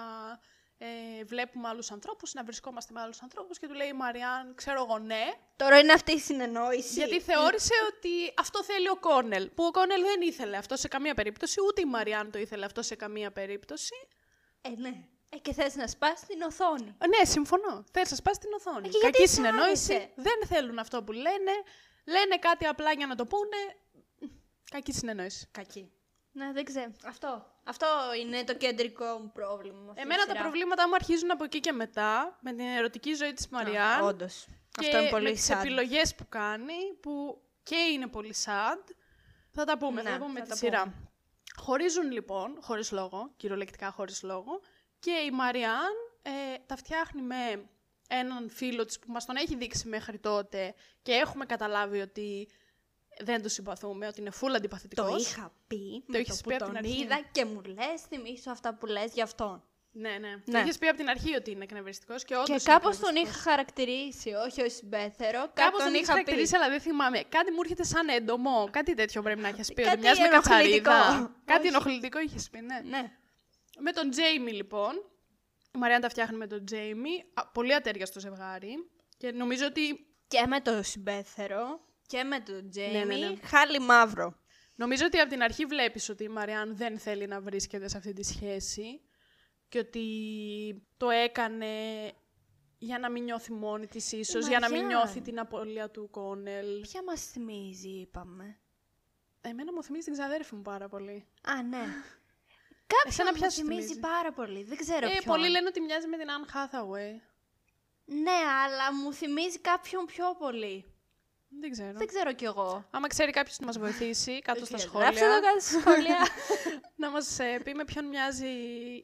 ε, βλέπουμε άλλους ανθρώπους, να βρισκόμαστε με άλλους ανθρώπους και του λέει η Μαριάν, ξέρω εγώ ναι, Τώρα είναι αυτή η συνεννόηση. γιατί θεώρησε ότι αυτό θέλει ο Κόνελ, που ο Κόνελ δεν ήθελε αυτό σε καμία περίπτωση, ούτε η Μαριάν το ήθελε αυτό σε καμία περίπτωση. Ε, ναι. Ε, και θες να σπάσει την οθόνη. Ε, Ναι, συμφωνώ. Θέλει να σπάσει την οθόνη. Ε, και γιατί Κακή σ' συνεννόηση. άρεσε; Δεν θέλουν αυτό που λένε. Λένε κάτι απλά για να το πούνε. Κακή συνεννόηση. Κακή. Ναι, δεν ξέρω. Αυτό. Αυτό είναι το κεντρικό μου πρόβλημα. με αυτή τη Εμένα τα σειρά. προβλήματά μου αρχίζουν από εκεί και μετά, με την ερωτική ζωή της Μαριάν. Όντως. και Αυτό είναι πολύ με τις sad. επιλογές που κάνει, που και είναι πολύ sad. Θα τα πούμε, θα Ναι, τα πούμε με θα τη τα σειρά. Χωρίζουν λοιπόν, χωρίς λόγο, κυριολεκτικά χωρίς λόγο, και η Μαριάν ε, τα φτιάχνει με έναν φίλο της που μας τον έχει δείξει μέχρι τότε και έχουμε καταλάβει ότι δεν το συμπαθούμε, ότι είναι full αντιπαθητικός. Το είχα πει, Το με είχες το πει που από την τον αρχή. είδα και μου λες, θυμίσου αυτά που λες για αυτόν. Ναι, ναι. ναι. Ναι. Είχες πει από την αρχή ότι είναι εκνευριστικός και όντως Και είναι κάπως τον εκνευριστικός. είχα χαρακτηρίσει, όχι ως συμπέθερο, Κάπως κάπως τον τον είχα είχα πει. χαρακτηρίσει, αλλά δεν θυμάμαι. Κάτι μου έρχεται σαν έντομο. Κάτι τέτοιο πρέπει να έχεις πει. Ότι Κάτι μοιάζει με ενοχλητικό. κατσαρίδα. Κάτι Όχι. ενοχλητικό είχες πει, ναι. Ναι. Με τον Τζέιμι, λοιπόν. Η Μαριάν τα φτιάχνει με τον Τζέιμι. Α, Πολύ ατέριαστο ζευγάρι. Και νομίζω ότι. Και με το συμπέθερο και με τον Τζέιμι, ναι, ναι. χάλι μαύρο. Νομίζω ότι από την αρχή βλέπεις ότι η Μαριάν δεν θέλει να βρίσκεται σε αυτή τη σχέση. Και ότι το έκανε για να μην νιώθει μόνη της ίσως, για να μην Μαριάν. νιώθει την απώλεια του Κόνελ. Ποια μας θυμίζει, είπαμε. Εμένα μου θυμίζει την ξαδέρφη μου πάρα πολύ. Α, ναι. Εσένα Κάποιον ποια μου σου θυμίζει θυμίζει; πάρα πολύ. Δεν ξέρω Ε, ποιον. πολλοί λένε ότι μοιάζει με την Anne Hathaway. Ναι, αλλά μου θυμίζει κάποιον πιο πολύ. Δεν ξέρω. Δεν ξέρω κι εγώ. Άμα ξέρει κάποιος να μας βοηθήσει κάτω στα σχόλια, Γράψτε το κάτω στα σχόλια. να μας πει με ποιον μοιάζει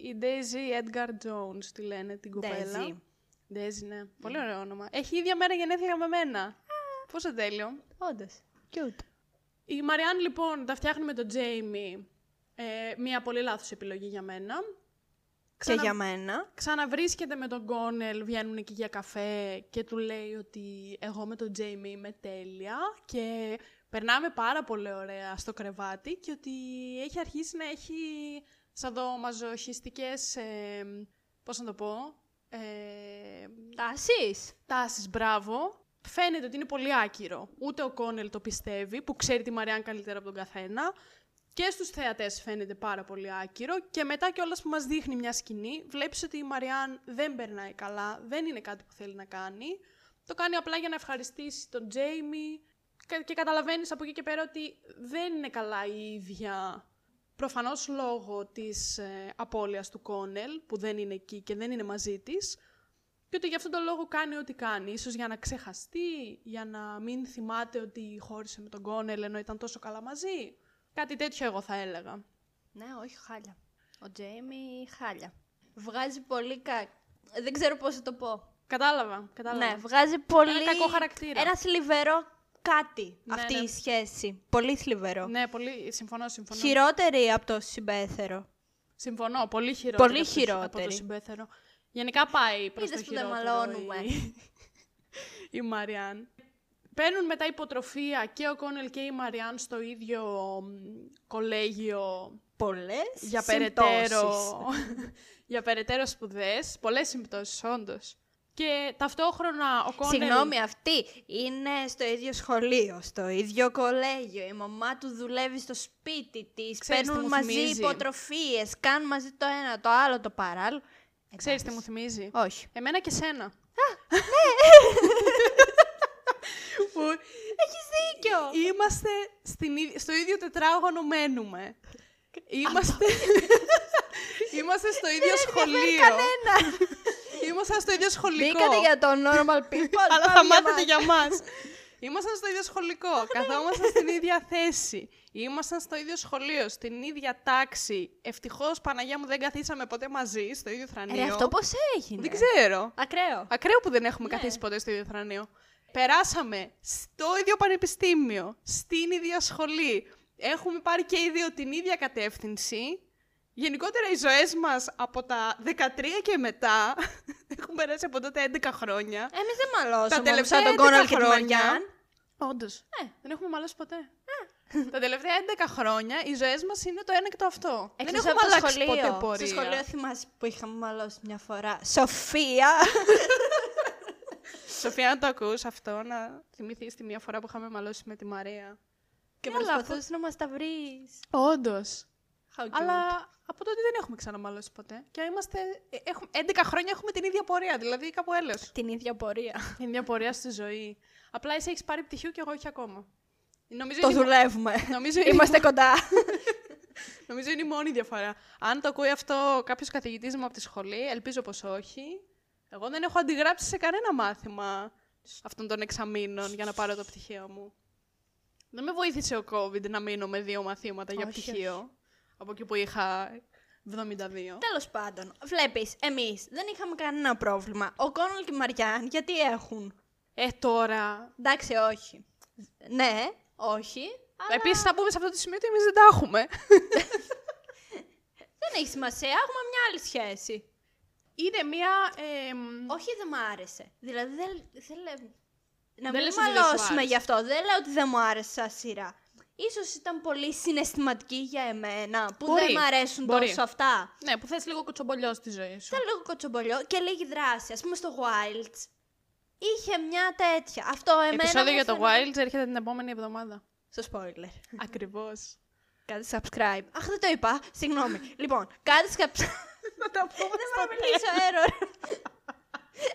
η Daisy Edgar Jones, τη λένε την κοπέλα. Daisy. Daisy, ναι. Πολύ ωραίο όνομα. Έχει ίδια μέρα γενέθλια με μένα. Πόσο τέλειο. Όντως. Cute. Η Μαριάν λοιπόν τα φτιάχνει με τον Jamie. Ε, μία πολύ λάθος επιλογή για μένα. Και για μένα. Ξαναβρίσκεται με τον Κόνελ, βγαίνουν εκεί για καφέ και του λέει ότι εγώ με τον Τζέιμι είμαι τέλεια και περνάμε πάρα πολύ ωραία στο κρεβάτι και ότι έχει αρχίσει να έχει σαδομαζοχιστικές, ε, πώς να το πω, ε, Τάσεις. τάσεις, μπράβο. Φαίνεται ότι είναι πολύ άκυρο. Ούτε ο Κόνελ το πιστεύει, που ξέρει τη Μαριάν καλύτερα από τον καθένα. Και στους θεατές φαίνεται πάρα πολύ άκυρο. Και μετά κιόλας που μας δείχνει μια σκηνή, βλέπεις ότι η Μαριάν δεν περνάει καλά, δεν είναι κάτι που θέλει να κάνει. Το κάνει απλά για να ευχαριστήσει τον Τζέιμι. Και- Και καταλαβαίνεις από εκεί και πέρα ότι δεν είναι καλά η ίδια. Προφανώς λόγω της ε, απώλειας του Κόνελ, που δεν είναι εκεί και δεν είναι μαζί της. Και ότι γι' αυτόν τον λόγο κάνει ό,τι κάνει. Ίσως για να ξεχαστεί, για να μην θυμάται ότι χώρισε με τον Κόνελ ενώ ήταν τόσο καλά μαζί. Κάτι τέτοιο εγώ θα έλεγα. Ναι, όχι χάλια. Ο Τζέιμι χάλια. Βγάζει πολύ κα... Δεν ξέρω πώς θα το πω. Κατάλαβα, κατάλαβα. Ναι, βγάζει πολύ... κακό χαρακτήρα. Ένα θλιβερό κάτι Ναι, αυτή ναι. η σχέση. Πολύ θλιβερό. Ναι, πολύ, συμφωνώ, συμφωνώ. Χειρότερη από το συμπέθερο. Συμφωνώ, πολύ χειρότερη. Πολύ από το- χειρότερη. Από το συμπέθερο. Γενικά πάει προς Είδες το που δεν χειρότερο μαλώνουμε. η, η Μαριάν. Παίρνουν μετά υποτροφία και ο Κόνελ και η Μαριάν στο ίδιο μ, κολέγιο Πολλές για περαιτέρω, για περαιτέρω σπουδές. Πολλές συμπτώσεις, όντως. Και ταυτόχρονα ο Κόνελ... Συγγνώμη, αυτή είναι στο ίδιο σχολείο, στο ίδιο κολέγιο. Η μαμά του δουλεύει στο σπίτι της. Ξέρεις τι Παίρνουν μου μαζί θυμίζει; υποτροφίες. Κάνουν μαζί το ένα, το άλλο, το παράλληλο. Ξέρεις τι Εντάξει. μου θυμίζει; Όχι. Εμένα και σένα. Που Έχεις δίκιο. είμαστε στην, ίδ- στο ίδιο τετράγωνο μένουμε. Είμαστε, είμαστε στο ίδιο σχολείο. Κανένα. Ήμασταν στο ίδιο σχολικό. Μπήκατε για το normal people. Αλλά πάμε θα για μάθετε μας. για μας. Ήμασταν στο ίδιο σχολικό. Καθόμασταν στην ίδια θέση. Ήμασταν στο ίδιο σχολείο, στην ίδια τάξη. Ευτυχώς, Παναγία μου, δεν καθίσαμε ποτέ μαζί στο ίδιο θρανείο. Ρε, αυτό πώς έγινε; Δεν ξέρω. Ακραίο. Ακραίο που δεν έχουμε Ναι. καθίσει ποτέ στο ίδιο θρανείο. Περάσαμε στο ίδιο πανεπιστήμιο, στην ίδια σχολή. Έχουμε πάρει και οι δύο την ίδια κατεύθυνση. Γενικότερα οι ζωές μας από τα 13 και μετά έχουν περάσει από τότε 11 χρόνια. Εμείς δεν μαλώσαμε Τα όμως τελευταία σαν τον 11 Κόναλ και τη χρόνια. Μαριάν. Όντως. δεν έχουμε μαλώσει ποτέ. τα τελευταία 11 χρόνια οι ζωές μας είναι το ένα και το αυτό. δεν Εκτός έχουμε από το αλλάξει σχολείο. ποτέ πορεία. Στο σχολείο θυμάσαι που είχαμε μαλώσει μια φορά. Σοφία. Σοφία, αν το ακούς αυτό, να θυμηθείς τη μία φορά που είχαμε μαλώσει με τη Μαρία. και Έλα, προσπαθούσε να μας τα βρεις. Όντως. How cute. Αλλά από τότε δεν έχουμε ξαναμαλώσει ποτέ. Και είμαστε. ε, Έχουμε, 11 χρόνια έχουμε την ίδια πορεία, δηλαδή κάπου έλεος. Την ίδια πορεία. την ίδια πορεία στη ζωή. Απλά εσύ έχεις πάρει πτυχίο και εγώ όχι ακόμα. Νομίζω, το είναι, η μο- δουλεύουμε. νομίζω, είναι, Είμαστε κοντά. νομίζω είναι η μόνη διαφορά. Αν το ακούει αυτό κάποιος καθηγητής μου από τη σχολή, ελπίζω πως όχι. Εγώ δεν έχω αντιγράψει σε κανένα μάθημα αυτών των εξαμήνων για να πάρω το πτυχίο μου. Δεν με βοήθησε ο COVID να μείνω με δύο μαθήματα για Όχι, πτυχίο. Από εκεί που είχα 72. Τέλος πάντων, βλέπεις, εμείς δεν είχαμε κανένα πρόβλημα. Ο Κόναλ και η Μαριάν, γιατί έχουν; Ε, τώρα. Εντάξει, όχι. Ναι, όχι. Αλλά Επίσης, να πούμε σε αυτό το σημείο ότι εμείς δεν τα έχουμε. δεν έχει σημασία. Έχουμε μια άλλη σχέση. Είναι μία. εμ, Όχι, δεν μ' άρεσε. Δηλαδή, δεν, δεν λέω. Να Δεν μην λες ότι δεν σου μαλώσουμε άρεσε. γι' αυτό. Δεν λέω ότι δεν μου άρεσε σαν σειρά. Ίσως ήταν πολύ συναισθηματική για εμένα, που Μπορεί, δεν μ' αρέσουν μπορεί. τόσο αυτά. Ναι, που θες λίγο κοτσομπολιός στη ζωή σου. Θέλω λίγο κοτσομπολιό και λίγη δράση. Ας πούμε στο Wilds είχε μια τέτοια. Αυτό εμένα Επισόδιο μου για το φαίνεται- Wilds έρχεται την επόμενη εβδομάδα. Στο spoiler. Ακριβώς. Κάντε subscribe. Αχ, δεν το είπα. Συγγνώμη. λοιπόν, κάντε subscribe. Να τα πούμε δεν θα μιλήσω, error.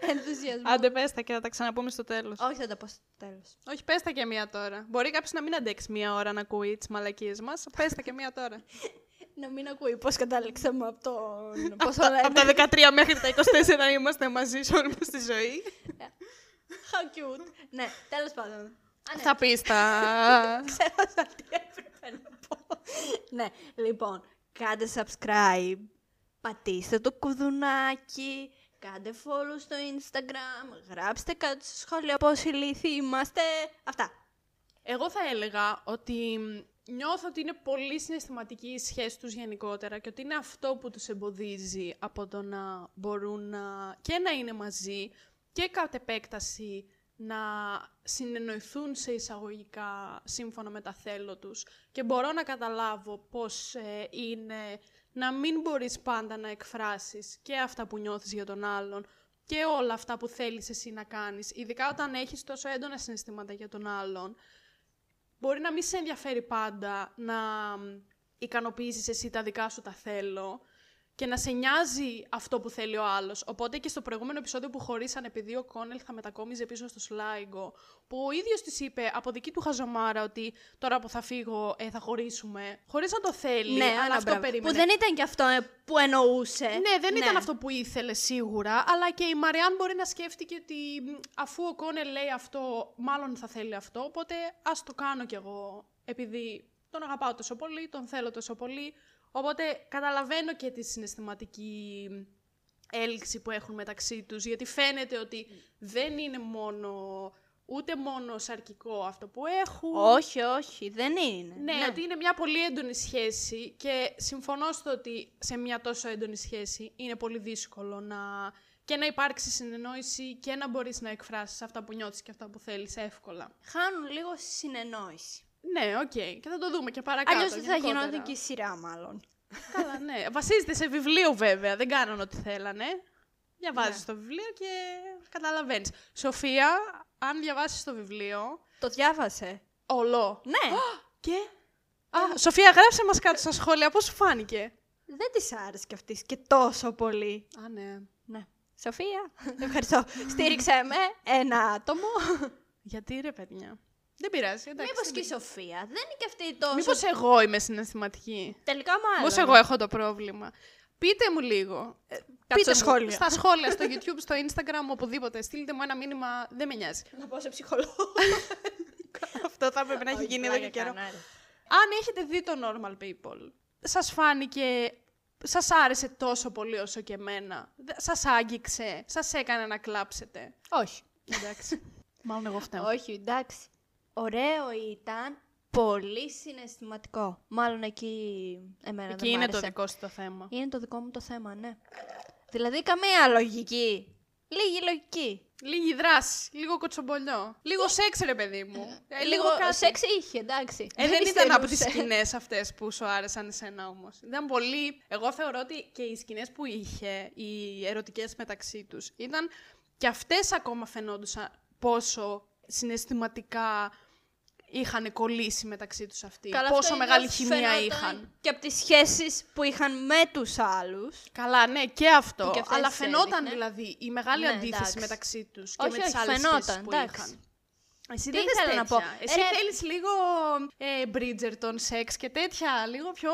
Ενθουσιασμό. Άντε, πες τα και θα τα ξαναπούμε στο τέλος. Όχι, θα τα πω στο τέλος. Όχι, πες τα και μία τώρα. Μπορεί κάποιος να μην αντέξει μία ώρα να ακούει τις μαλακίες μας. Πες τα και μία τώρα. Να μην ακούει πώς καταλήξαμε από τον... Πώς το Από λένε. τα 13 μέχρι τα 24 είμαστε μαζί σε όλη μας τη ζωή. How cute. ναι, τέλος πάντων. Α, ναι, Θα πεις τα. ξέχασα τι έπρεπε να πω. ναι, λοιπόν, κάντε subscribe, πατήστε το κουδουνάκι, κάντε follow στο Instagram, γράψτε κάτω στο σχόλιο πώς ηλίθιοι είμαστε. Αυτά. Εγώ θα έλεγα ότι νιώθω ότι είναι πολύ συναισθηματική η σχέση τους γενικότερα και ότι είναι αυτό που τους εμποδίζει από το να μπορούν να και να είναι μαζί και κατ' επέκταση να συνεννοηθούν σε εισαγωγικά σύμφωνα με τα θέλω τους. Και μπορώ να καταλάβω πώς ε, είναι να μην μπορείς πάντα να εκφράσεις και αυτά που νιώθεις για τον άλλον και όλα αυτά που θέλεις εσύ να κάνεις, ειδικά όταν έχεις τόσο έντονα συναισθήματα για τον άλλον. Μπορεί να μην σε ενδιαφέρει πάντα να μ, ικανοποιήσεις εσύ τα δικά σου τα θέλω και να σε νοιάζει αυτό που θέλει ο άλλος. Οπότε και στο προηγούμενο επεισόδιο που χωρίσαν επειδή ο Κόνελ θα μετακόμιζε πίσω στο Σλάιγκο, που ο ίδιος της είπε από δική του χαζομάρα ότι τώρα που θα φύγω ε, θα χωρίσουμε, χωρίς να το θέλει, ναι, αλλά αλλά αυτό μπράβο. περίμενε. Που δεν ήταν και αυτό ε, που εννοούσε. Ναι, δεν ήταν αυτό που ήθελε σίγουρα, αλλά και η Μαριάν μπορεί να σκέφτηκε ότι μ, αφού ο Κόνελ λέει αυτό, μάλλον θα θέλει αυτό, οπότε ας το κάνω κι εγώ, επειδή τον αγαπάω τόσο πολύ, τον θέλω τόσο πολύ, οπότε καταλαβαίνω και τη συναισθηματική έλξη που έχουν μεταξύ τους, γιατί φαίνεται ότι δεν είναι μόνο, ούτε μόνο σαρκικό αυτό που έχουν. Όχι, όχι, δεν είναι. Ναι, ότι είναι μια πολύ έντονη σχέση και συμφωνώ στο ότι σε μια τόσο έντονη σχέση είναι πολύ δύσκολο να και να υπάρξει συνεννόηση και να μπορείς να εκφράσεις αυτά που νιώθεις και αυτά που θέλεις εύκολα. Χάνουν λίγο συνεννόηση. Ναι, οκ. Και θα το δούμε και παρακάτω. Αλλιώς δεν θα γενικότερα. γινόταν και η σειρά, μάλλον. Καλά, ναι. Βασίζεται σε βιβλίο βέβαια. Δεν κάνανε ό,τι θέλανε. Διαβάζεις το βιβλίο και καταλαβαίνεις. Σοφία, αν διαβάσεις το βιβλίο, Το διάβασε. όλο. Ναι. Και... Α, Σοφία, γράψε μας κάτω στα σχόλια πώς σου φάνηκε; Δεν της άρεσε κι αυτής και τόσο πολύ. Α, ναι. Ναι. Σοφία, ευχαριστώ. Στήριξε με ένα άτομο. Γιατί ρε παιδιά; Δεν πειράζει, εντάξει. Μήπως και η Σοφία δεν είναι και αυτή τόσο. Μήπως εγώ είμαι συναισθηματική; Τελικά μάλλον. Μήπως εγώ έχω το πρόβλημα; Πείτε μου λίγο. Ε, Πείτε στα μου, σχόλια. Στα σχόλια, στο YouTube, στο Instagram, οπουδήποτε. Στείλτε μου ένα μήνυμα, δεν με νοιάζει. Να πάω σε ψυχολόγο. Αυτό θα έπρεπε να έχει Όχι, γίνει εδώ και πλάκα καιρό. κάνω, ρε. Αν έχετε δει το Normal People, σας φάνηκε, σας άρεσε τόσο πολύ όσο και εμένα. Δε- Σας άγγιξε, σας έκανε να κλάψετε; Όχι. Εντάξει. Μάλλον εγώ φταίω. Όχι, εντάξει. Ωραίο ήταν. Πολύ συναισθηματικό. Μάλλον εκεί εμένα Εκεί δεν μ' είναι το άρεσε. δικό σου το θέμα. Είναι το δικό μου το θέμα, ναι. Δηλαδή καμία λογική. Λίγη λογική. Λίγη δράση, λίγο κοτσομπολιό. Λίγο σεξ, ρε παιδί μου. Ε, λίγο κάτι. σεξ είχε, εντάξει. Ε, δεν ήταν από τις υστερούσε. σκηνές αυτές που σου άρεσαν εσένα όμως. Ήταν πολύ. Εγώ θεωρώ ότι και οι σκηνές που είχε, οι ερωτικές μεταξύ τους, ήταν και αυτές ακόμα φαινόντουσαν πόσο συναισθηματικά είχαν κολλήσει μεταξύ τους αυτοί. Καλά, πόσο αυτό είναι μεγάλη χημεία φαινόταν είχαν. Και από τις σχέσεις που είχαν με τους άλλους. Καλά, ναι, και αυτό. Και αυτές αλλά τις φαινόταν έδειχνε. δηλαδή η μεγάλη Ναι, αντίθεση εντάξει. μεταξύ τους και Όχι, με τις όχι, άλλες φαινόταν, σχέσεις που εντάξει. είχαν. Εσύ Τι δεν θες ήθελα να τέτοια. πω; Εσύ Ρε- θέλεις λίγο ε, Bridgerton, σεξ και τέτοια. Λίγο πιο...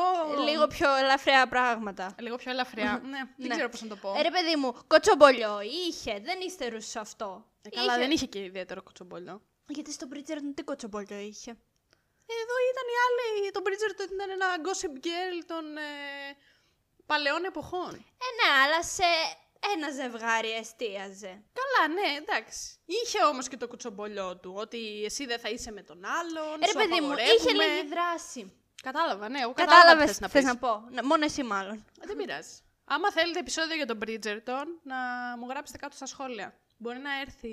Λίγο πιο ελαφριά πράγματα. Λίγο πιο ελαφριά. ναι, δεν Ναι. ξέρω πώς να το πω. Ε, ρε παιδί μου, κοτσομπολιό είχε, δεν ύστερους αυτό. Ε, καλά, δεν είχε και ιδιαίτερο κοτσομπολιό. Γιατί στο Bridgerton τι κοτσομπολιό είχε. Εδώ ήταν οι άλλοι, το Bridgerton ήταν ένα gossip girl των ε, παλαιών εποχών. Ε, ναι, αλλά σε ένα ζευγάρι εστίαζε. Καλά, ναι, εντάξει. Είχε όμως και το κουτσομπολιό του, ότι εσύ δεν θα είσαι με τον άλλον, Ε, ρε σου παιδί μου, είχε απαγορεύουμε. λίγη δράση. Κατάλαβα, ναι, εγώ κατάλαβα τι Κατάλαβε θες να θες πεις. να πω. Ναι, μόνο εσύ μάλλον. Ε, Δεν πειράζει. Άμα θέλετε επεισόδιο για τον Bridgerton, να μου γράψετε κάτω στα σχόλια. Μπορεί να έρθει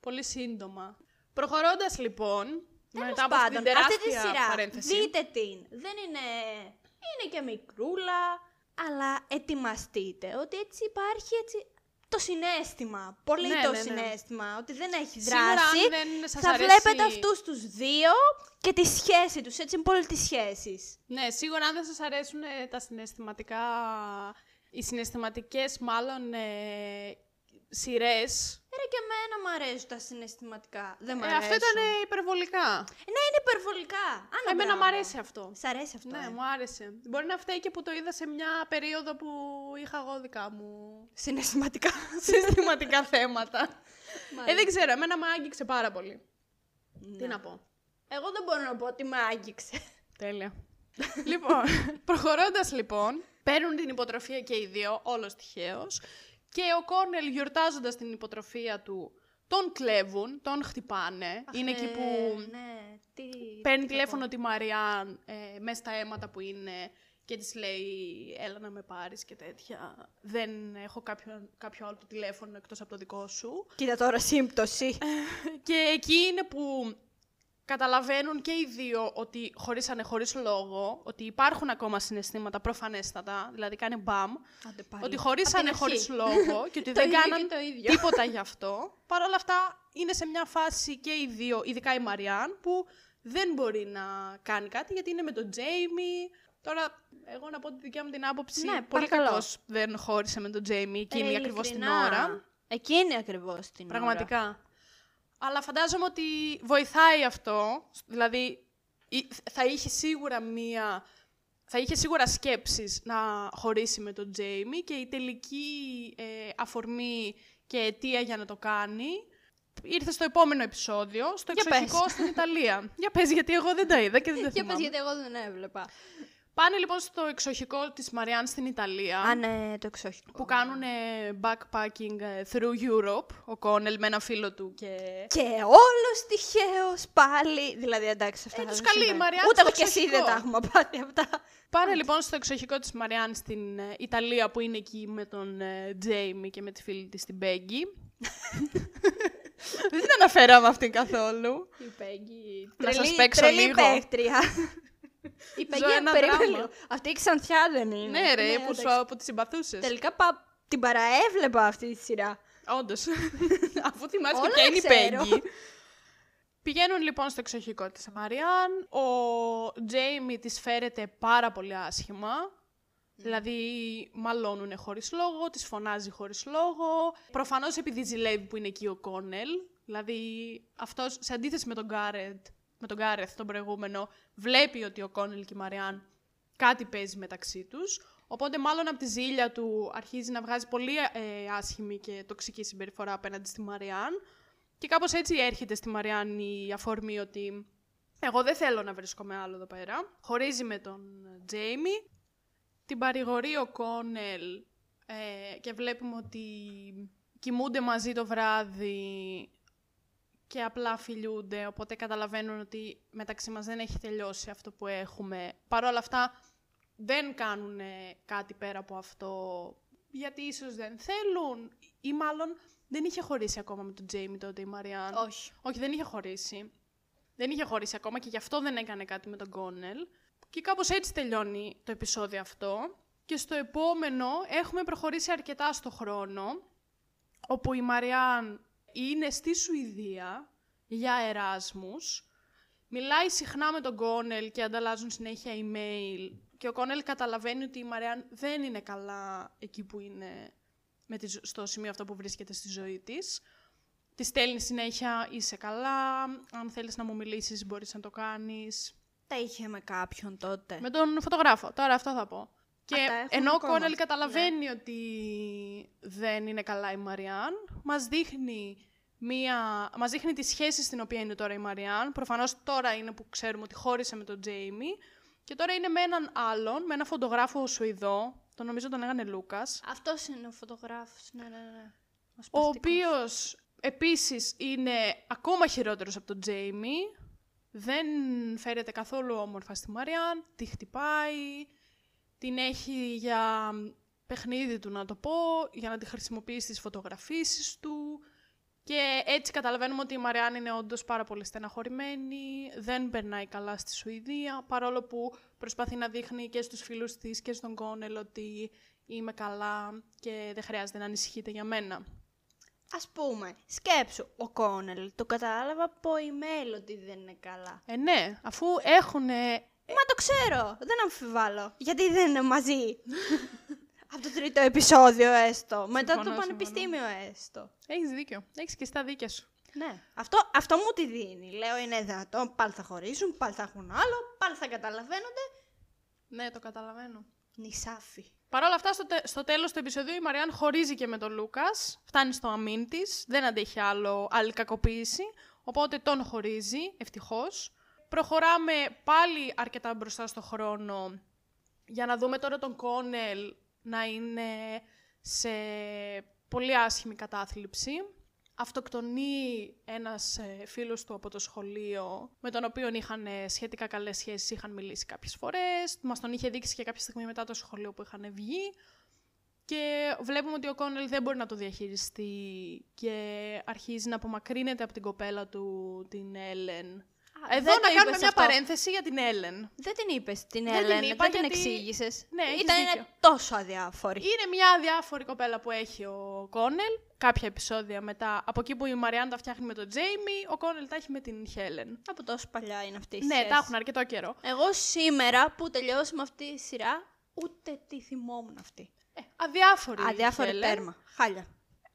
πολύ σύντομα. Προχωρώντας λοιπόν, μετά από αυτή την Τέλος αυτή τη τεράστια σειρά, παρένθεση. δείτε την. Δεν είναι... Είναι και μικρούλα, αλλά ετοιμαστείτε ότι έτσι υπάρχει έτσι το συνέστημα. Πολύ Ναι, το ναι, ναι. συνέστημα, ότι δεν έχει Σίγουρα, δράση. αν δεν σας θα αρέσει- βλέπετε αυτούς τους δύο και τη σχέση τους, έτσι πολύ τις σχέσεις. Ναι, σίγουρα αν δεν σας αρέσουν ε, τα συναισθηματικά, οι συναισθηματικές μάλλον ε, σειρές, Ρε και εμένα μου αρέσουν τα συναισθηματικά. Δεν μου ε, αρέσουν. αυτό ήταν υπερβολικά. Ε, Ναι, είναι υπερβολικά. Άλλο Εμένα μου πράγμα. αρέσει αυτό. Σ' αρέσει αυτό. Ναι, ε; μου άρεσε. Μπορεί να φταίει και που το είδα σε μια περίοδο που είχα εγώ δικά μου Συναισθηματικά. συναισθηματικά θέματα. ε, Μάλιστα. δεν ξέρω, εμένα με άγγιξε πάρα πολύ. Ναι. Τι να πω. Εγώ δεν μπορώ να πω ότι με άγγιξε. Τέλεια. λοιπόν, προχωρώντας λοιπόν, παίρνουν την υποτροφία και οι δύο, όλος τυχαίως, και ο Κόρνελ γιορτάζοντας την υποτροφία του, τον κλέβουν, τον χτυπάνε. είναι εκεί που Ε, ναι, τι... παίρνει τι θα τηλέφωνο πω. τη Μαριάν ε, μέσα στα αίματα που είναι και της λέει έλα να με πάρεις και τέτοια. Δεν έχω κάποιο, κάποιο άλλο το τηλέφωνο εκτός από το δικό σου. Κοίτα τώρα σύμπτωση. Και εκεί είναι που καταλαβαίνουν και οι δύο ότι χωρίσανε χωρίς λόγο, ότι υπάρχουν ακόμα συναισθήματα προφανέστατα, δηλαδή κάνει μπαμ, Άντε πάλι. ότι Απ' χωρίσανε την χωρίς αρχή. λόγο και ότι Το δεν ίδιο κάναν και το ίδιο. τίποτα γι' αυτό. Παρ' όλα αυτά είναι σε μια φάση και οι δύο, ειδικά η Μαριάν, που δεν μπορεί να κάνει κάτι γιατί είναι με τον Τζέιμι. Τώρα, εγώ να πω τη δικιά μου την άποψη, Ναι, πολύ παρακαλώ. κακός δεν χώρισε με τον Τζέιμι εκείνη Ρε, ακριβώς την ειλικρινά. ώρα. Εκείνη ακριβώς την ώρα. Πραγματικά. Αλλά φαντάζομαι ότι βοηθάει αυτό. Δηλαδή, ή- θα είχε σίγουρα μία... Θα είχε σίγουρα σκέψεις να χωρίσει με τον Τζέιμι και η τελική ε, αφορμή και αιτία για να το κάνει ήρθε στο επόμενο επεισόδιο, στο Για εξοχικό πες. στην Ιταλία. Για πες, γιατί εγώ δεν τα είδα και δεν τα Για θυμάμαι. πες γιατί εγώ δεν έβλεπα. Πάνε λοιπόν στο εξοχικό της Μαριάν στην Ιταλία. Α, ναι, το εξοχικό. που κάνουν backpacking ε, through Europe, ο Κόνελ με ένα φίλο του και... Και όλος τυχαίο πάλι. Δηλαδή, εντάξει, αυτά Ε, δεν τους καλεί η συμβαίνουν. Μαριάννη Ούτε στο εγώ και εσύ εξοχικό. δεν τα έχουμε πάρει αυτά. Πάνε λοιπόν στο εξοχικό της Μαριάν στην ε, Ιταλία που είναι εκεί με τον ε, Τζέιμι και με τη φίλη της την Πέγγι. Δεν την αναφέραμε αυτήν καθόλου. Η Πέγγι. Να σας τρελή- παίξω τρελή λίγο. παίκτρια. Η Ζω Πέγγι, ένα περίμενε δράμα. λίγο. Αυτή η Ξανθιά δεν είναι. Ναι ρε, που, εντάξει. σου, που τη συμπαθούσες. Τελικά πα, Την παραέβλεπα αυτή τη σειρά. Όντως. Αφού θυμάσαι και Όλα ποια είναι η ξέρω. Πέγγι. Πηγαίνουν λοιπόν στο εξοχικό της Μαριάν. Ο Τζέιμι της φέρεται πάρα πολύ άσχημα. Δηλαδή μαλώνουν χωρίς λόγο, της φωνάζει χωρίς λόγο. Προφανώς επειδή ζηλεύει που είναι εκεί ο Κόνελ. Δηλαδή αυτός σε αντίθεση με τον Γκάρετ, με τον Γκάρεθ τον προηγούμενο, βλέπει ότι ο Κόνελ και η Μαριάν κάτι παίζει μεταξύ τους. Οπότε μάλλον από τη ζήλια του αρχίζει να βγάζει πολύ ε, άσχημη και τοξική συμπεριφορά απέναντι στη Μαριάν. Και κάπως έτσι έρχεται στη Μαριάν η αφορμή ότι εγώ δεν θέλω να βρίσκομαι άλλο εδώ πέρα. Χωρίζει με τον Τζέιμι. Την παρηγορεί ο Κόνελ ε, και βλέπουμε ότι κοιμούνται μαζί το βράδυ και απλά φιλιούνται, οπότε καταλαβαίνουν ότι μεταξύ μας δεν έχει τελειώσει αυτό που έχουμε. Παρ' όλα αυτά δεν κάνουν κάτι πέρα από αυτό, γιατί ίσως δεν θέλουν ή μάλλον δεν είχε χωρίσει ακόμα με τον Τζέιμι τότε η Μαριάν. Όχι. Όχι, δεν είχε χωρίσει. Δεν είχε χωρίσει ακόμα και γι' αυτό δεν έκανε κάτι με τον Κόνελ. Και κάπως έτσι τελειώνει το επεισόδιο αυτό. Και στο επόμενο έχουμε προχωρήσει αρκετά στο χρόνο, όπου η Μαριάν είναι στη Σουηδία για Εράσμους. Μιλάει συχνά με τον Κόνελ και ανταλλάζουν συνέχεια email. Και ο Κόνελ καταλαβαίνει ότι η Μαριάν δεν είναι καλά εκεί που είναι με τη, ζω- στο σημείο αυτό που βρίσκεται στη ζωή της. Τη στέλνει συνέχεια, είσαι καλά, αν θέλεις να μου μιλήσεις μπορείς να το κάνεις. Τα είχε με κάποιον τότε. Με τον φωτογράφο, τώρα αυτό θα πω. Και τα έχουμε ενώ ο ακόμα. Κόνελ καταλαβαίνει ότι δεν είναι καλά η Μαριάν, μας δείχνει, μία, μας δείχνει τη σχέση στην οποία είναι τώρα η Μαριάν. Προφανώς τώρα είναι που ξέρουμε ότι χώρισε με τον Τζέιμι. Και τώρα είναι με έναν άλλον, με έναν φωτογράφο Σουηδό, τον νομίζω τον λέγανε Λούκας, Αυτός είναι ο φωτογράφος. Ναι, ναι, ναι. ο σπαστικός. οποίος επίσης είναι ακόμα χειρότερος από τον Τζέιμι. Δεν φέρεται καθόλου όμορφα στη Μαριάν, τη χτυπάει, την έχει για παιχνίδι του να το πω, για να τη χρησιμοποιήσει στις φωτογραφίσεις του. Και έτσι καταλαβαίνουμε ότι η Μαριάν είναι όντως πάρα πολύ στεναχωρημένη, δεν περνάει καλά στη Σουηδία, παρόλο που προσπαθεί να δείχνει και στους φίλους της και στον Κόνελ ότι είμαι καλά και δεν χρειάζεται να ανησυχείτε για μένα. Ας πούμε, σκέψου, ο Κόνελ το κατάλαβα από email ότι δεν είναι καλά. Ε, ναι, αφού έχουν. Μα το ξέρω, δεν αμφιβάλλω. Γιατί δεν είναι μαζί. από το τρίτο επεισόδιο έστω. Μετά το Συμφωνώ, πανεπιστήμιο έστω. Έχεις δίκιο. Έχεις και στα δίκια σου. Ναι. Αυτό, αυτό μου τη δίνει. Λέω είναι δυνατόν, πάλι θα χωρίσουν, πάλι θα έχουν άλλο, πάλι θα καταλαβαίνονται. Ναι, το καταλαβαίνω. Νησάφι. Παρ' όλα αυτά, στο, τε- στο τέλος του επεισοδίου η Μαριάν χωρίζει και με τον Λούκας. Φτάνει στο αμήν της, δεν αντέχει άλλο, άλλη κακοποίηση. Οπότε τον χωρίζει, ευτυχώς. Προχωράμε πάλι αρκετά μπροστά στο χρόνο για να δούμε τώρα τον Κόνελ να είναι σε πολύ άσχημη κατάθλιψη. Αυτοκτονεί ένας ε, φίλος του από το σχολείο, με τον οποίο είχαν ε, σχετικά καλές σχέσεις, είχαν μιλήσει κάποιες φορές. Μας τον είχε δείξει και κάποια στιγμή μετά το σχολείο που είχαν βγει. Και βλέπουμε ότι ο Κόνελ δεν μπορεί να το διαχειριστεί και αρχίζει να απομακρύνεται από την κοπέλα του, την Έλεν. Εδώ δεν να το κάνουμε είπες μια αυτό. παρένθεση για την Έλεν. Δεν την είπες την Δεν την Έλεν, είπα δεν την γιατί- εξήγησες. Ναι, έχεις Ήταν δίκιο. τόσο αδιάφορη. Είναι μια αδιάφορη κοπέλα που έχει ο Κόνελ. Κάποια επεισόδια μετά, από εκεί που η Μαριάν τα φτιάχνει με τον Τζέιμι, ο Κόνελ τα έχει με την Χέλεν. Από τόσο παλιά είναι αυτή η Ναι, σχέση. τα έχουν αρκετό καιρό. Εγώ σήμερα που τελειώσαμε αυτή τη σειρά, ούτε τη θυμόμουν αυτή. Ε, αδιάφορη. η Αδιάφορη Χέλεν. τέρμα. Χάλια.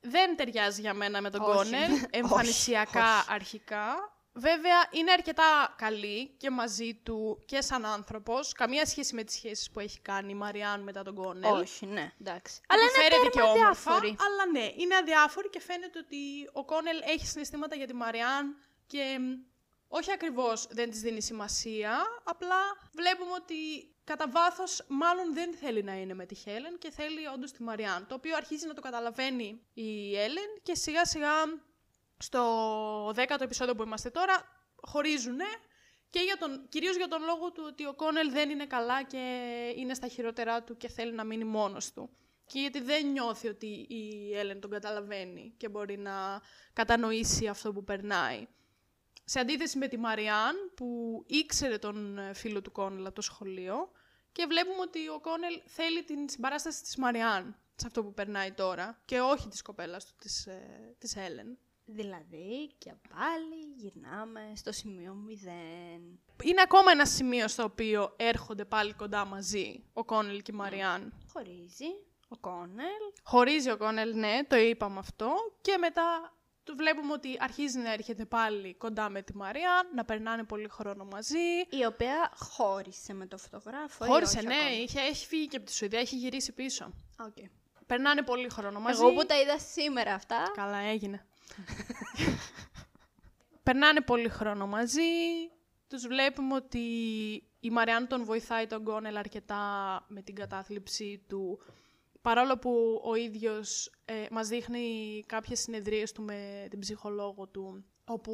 Δεν ταιριάζει για μένα με τον Όχι. Κόνελ, εμφανισιακά όχι. αρχικά. Βέβαια, είναι αρκετά καλή και μαζί του και σαν άνθρωπος. Καμία σχέση με τις σχέσεις που έχει κάνει η Μαριάν μετά τον Κόνελ. Όχι, ναι, εντάξει. Αλλά Αλλά είναι φέρεται και τέρμα όμορφα, αδιάφορη. αλλά ναι, είναι αδιάφορη και φαίνεται ότι ο Κόνελ έχει συναισθήματα για τη Μαριάν και μ, όχι ακριβώς δεν της δίνει σημασία, απλά βλέπουμε ότι κατά βάθος μάλλον δεν θέλει να είναι με τη Χέλεν και θέλει όντως τη Μαριάν, το οποίο αρχίζει να το καταλαβαίνει η Έλεν και σιγά σιγά στο δέκατο επεισόδιο που είμαστε τώρα χωρίζουνε και για τον, κυρίως για τον λόγο του ότι ο Κόνελ δεν είναι καλά και είναι στα χειρότερά του και θέλει να μείνει μόνος του. Και γιατί δεν νιώθει ότι η Έλεν τον καταλαβαίνει και μπορεί να κατανοήσει αυτό που περνάει. Σε αντίθεση με τη Μαριάν που ήξερε τον ε, φίλο του Κόνελ από το σχολείο και βλέπουμε ότι ο Κόνελ θέλει την συμπαράσταση της Μαριάν. σε αυτό που περνάει τώρα και όχι της κοπέλας του, της, ε, της Έλεν. Δηλαδή και πάλι γυρνάμε στο σημείο 0. Είναι ακόμα ένα σημείο στο οποίο έρχονται πάλι κοντά μαζί ο Κόνελ και η Μαριάν. Χωρίζει ο Κόνελ. Χωρίζει ο Κόνελ, ναι, το είπαμε αυτό. Και μετά του βλέπουμε ότι αρχίζει να έρχεται πάλι κοντά με τη Μαριάν, να περνάνε πολύ χρόνο μαζί. Η οποία χώρισε με το φωτογράφο. ή Χώρισε, όχι ναι, ακόμα; είχε, έχει φύγει και από τη Σουηδία, έχει γυρίσει πίσω. Οκ. Περνάνε πολύ χρόνο μαζί. Εγώ που τα είδα σήμερα αυτά. Καλά έγινε. Περνάνε πολύ χρόνο μαζί. Τους βλέπουμε ότι η Μαριάν τον βοηθάει τον Γκόνελ αρκετά με την κατάθλιψή του. Παρόλο που ο ίδιος ε, μας δείχνει κάποιες συνεδρίες του με την ψυχολόγο του, όπου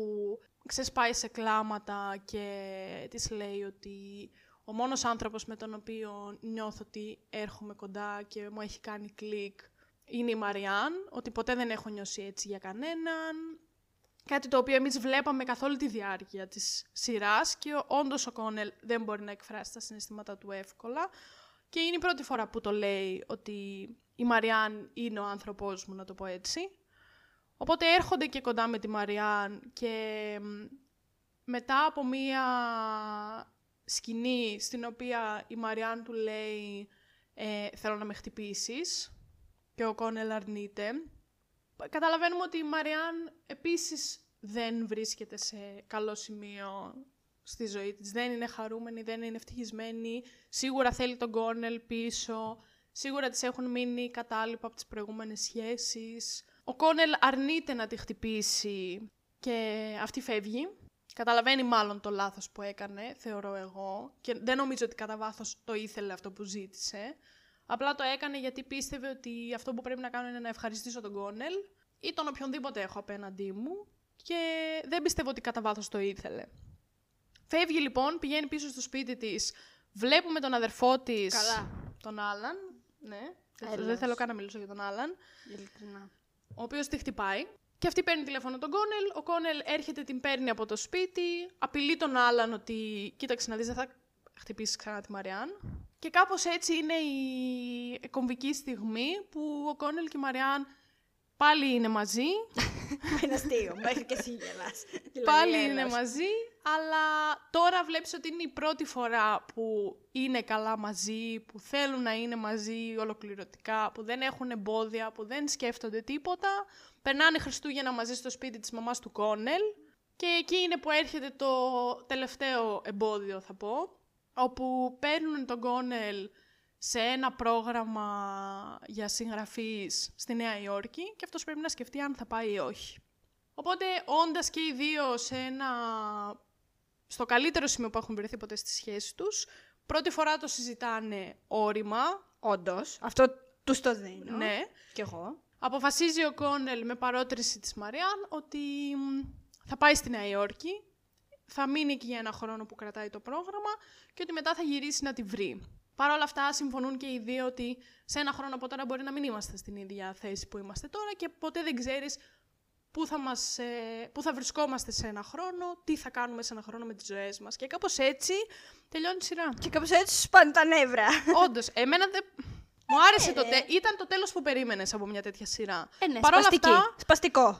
ξεσπάει σε κλάματα και της λέει ότι ο μόνος άνθρωπος με τον οποίο νιώθω ότι έρχομαι κοντά και μου έχει κάνει κλικ είναι η Μαριάν, ότι ποτέ δεν έχω νιώσει έτσι για κανέναν. Κάτι το οποίο εμείς βλέπαμε καθ' όλη τη διάρκεια της σειράς και ο- όντως ο Κόνελ δεν μπορεί να εκφράσει τα συναισθήματα του εύκολα. Και είναι η πρώτη φορά που το λέει ότι η Μαριάν είναι ο άνθρωπός μου, να το πω έτσι. Οπότε έρχονται και κοντά με τη Μαριάν και μ, μετά από μία σκηνή στην οποία η Μαριάν του λέει ε, «Θέλω να με χτυπήσεις» και ο Κόνελ αρνείται. Καταλαβαίνουμε ότι η Μαριάν επίσης δεν βρίσκεται σε καλό σημείο στη ζωή της. Δεν είναι χαρούμενη, δεν είναι ευτυχισμένη. Σίγουρα θέλει τον Κόνελ πίσω. Σίγουρα της έχουν μείνει κατάλοιπα από τις προηγούμενες σχέσεις. Ο Κόνελ αρνείται να τη χτυπήσει και αυτή φεύγει. Καταλαβαίνει μάλλον το λάθος που έκανε, θεωρώ εγώ. Και δεν νομίζω ότι κατά βάθος το ήθελε αυτό που ζήτησε. Απλά το έκανε γιατί πίστευε ότι αυτό που πρέπει να κάνω είναι να ευχαριστήσω τον Κόνελ ή τον οποιονδήποτε έχω απέναντί μου και δεν πιστεύω ότι κατά βάθος το ήθελε. Φεύγει λοιπόν, πηγαίνει πίσω στο σπίτι της, βλέπουμε τον αδερφό της, Καλά. τον Άλαν, ναι, δεν- Έλεος. δεν θέλω καν να μιλήσω για τον Άλαν, Ειλικρινά. ο οποίος τη χτυπάει. Και αυτή παίρνει τηλέφωνο τον Κόνελ. Ο Κόνελ έρχεται, την παίρνει από το σπίτι. Απειλεί τον Άλαν ότι κοίταξε να δεις, δεν θα χτυπήσεις ξανά τη Μαριάν. Και κάπως έτσι είναι η κομβική στιγμή που ο Κόνελ και η Μαριάν πάλι είναι μαζί. είναι αστείο. Μέχρι και εσύ γελάς. Δηλαδή, πάλι έλεος. είναι μαζί. Αλλά τώρα βλέπεις ότι είναι η πρώτη φορά που είναι καλά μαζί, που θέλουν να είναι μαζί ολοκληρωτικά, που δεν έχουν εμπόδια, που δεν σκέφτονται τίποτα. Περνάνε Χριστούγεννα μαζί στο σπίτι της μαμάς του Κόνελ. Και εκεί είναι που έρχεται το τελευταίο εμπόδιο, θα πω, όπου παίρνουν τον Κόνελ σε ένα πρόγραμμα για συγγραφείς στη Νέα Υόρκη και αυτός πρέπει να σκεφτεί αν θα πάει ή όχι. Οπότε, όντας και οι δύο σε ένα... στο καλύτερο σημείο που έχουν βρεθεί ποτέ στη σχέση τους, πρώτη φορά το συζητάνε όρημα, Όντως. Αυτό τους το δίνω. ναι. Κι εγώ. Αποφασίζει ο Κόνελ με παρότριση της Μαριάν ότι μ, θα πάει στη Νέα Υόρκη, θα μείνει εκεί για ένα χρόνο που κρατάει το πρόγραμμα και ότι μετά θα γυρίσει να τη βρει. Παρ' όλα αυτά, συμφωνούν και οι δύο ότι σε ένα χρόνο από τώρα μπορεί να μην είμαστε στην ίδια θέση που είμαστε τώρα και ποτέ δεν ξέρεις πού θα, μας, ε, πού θα βρισκόμαστε σε ένα χρόνο, τι θα κάνουμε σε ένα χρόνο με τις ζωές μας. Και κάπως έτσι τελειώνει η σειρά. Και κάπως έτσι σου πάνε τα νεύρα. Όντως, εμένα δεν... Μου άρεσε το τε... Ήταν το τέλος που περίμενες από μια τέτοια σειρά. Ε, ναι, Παρ' όλα σπαστική. αυτά, Σπαστικό.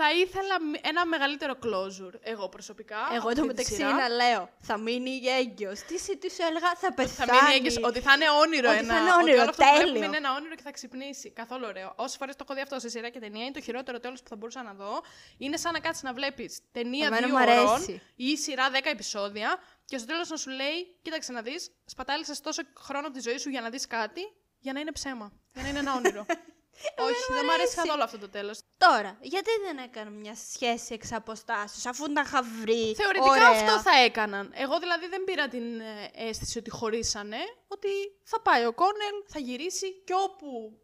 θα ήθελα μ- ένα μεγαλύτερο closure, εγώ προσωπικά. Εγώ από το αυτή τη μεταξύ σειρά. να λέω, θα μείνει έγκυος. Τι σε τι σου έλεγα, θα Θα πεθάνεις. μείνει έγκυος, ότι θα είναι όνειρο Ότι ένα. θα είναι όνειρο, ότι όλο αυτό που βλέπουμε τέλειο. είναι ένα όνειρο και θα ξυπνήσει. Καθόλου ωραίο. Όσες φορές το έχω δει αυτό σε σειρά και ταινία, είναι το χειρότερο τέλος που θα μπορούσα να δω. Είναι σαν να κάτσεις να βλέπεις ταινία Εμένα δύο μου αρέσει. ώρων ή σειρά 10 επεισόδια και στο τέλος να σου λέει: Κοίταξε να δεις, σπατάλησες τόσο χρόνο από τη ζωή σου για να δεις κάτι, για να είναι ψέμα. Για να είναι ένα όνειρο. Όχι, δεν μου αρέσει καθόλου αυτό το τέλος. Τώρα, γιατί δεν έκανε μια σχέση εξ αποστάσεως, αφού τα είχα βρει; Θεωρητικά ωραία. αυτό θα έκαναν. Εγώ δηλαδή δεν πήρα την ε, αίσθηση ότι χωρίσανε, ότι θα πάει ο Κόνελ, θα γυρίσει και όπου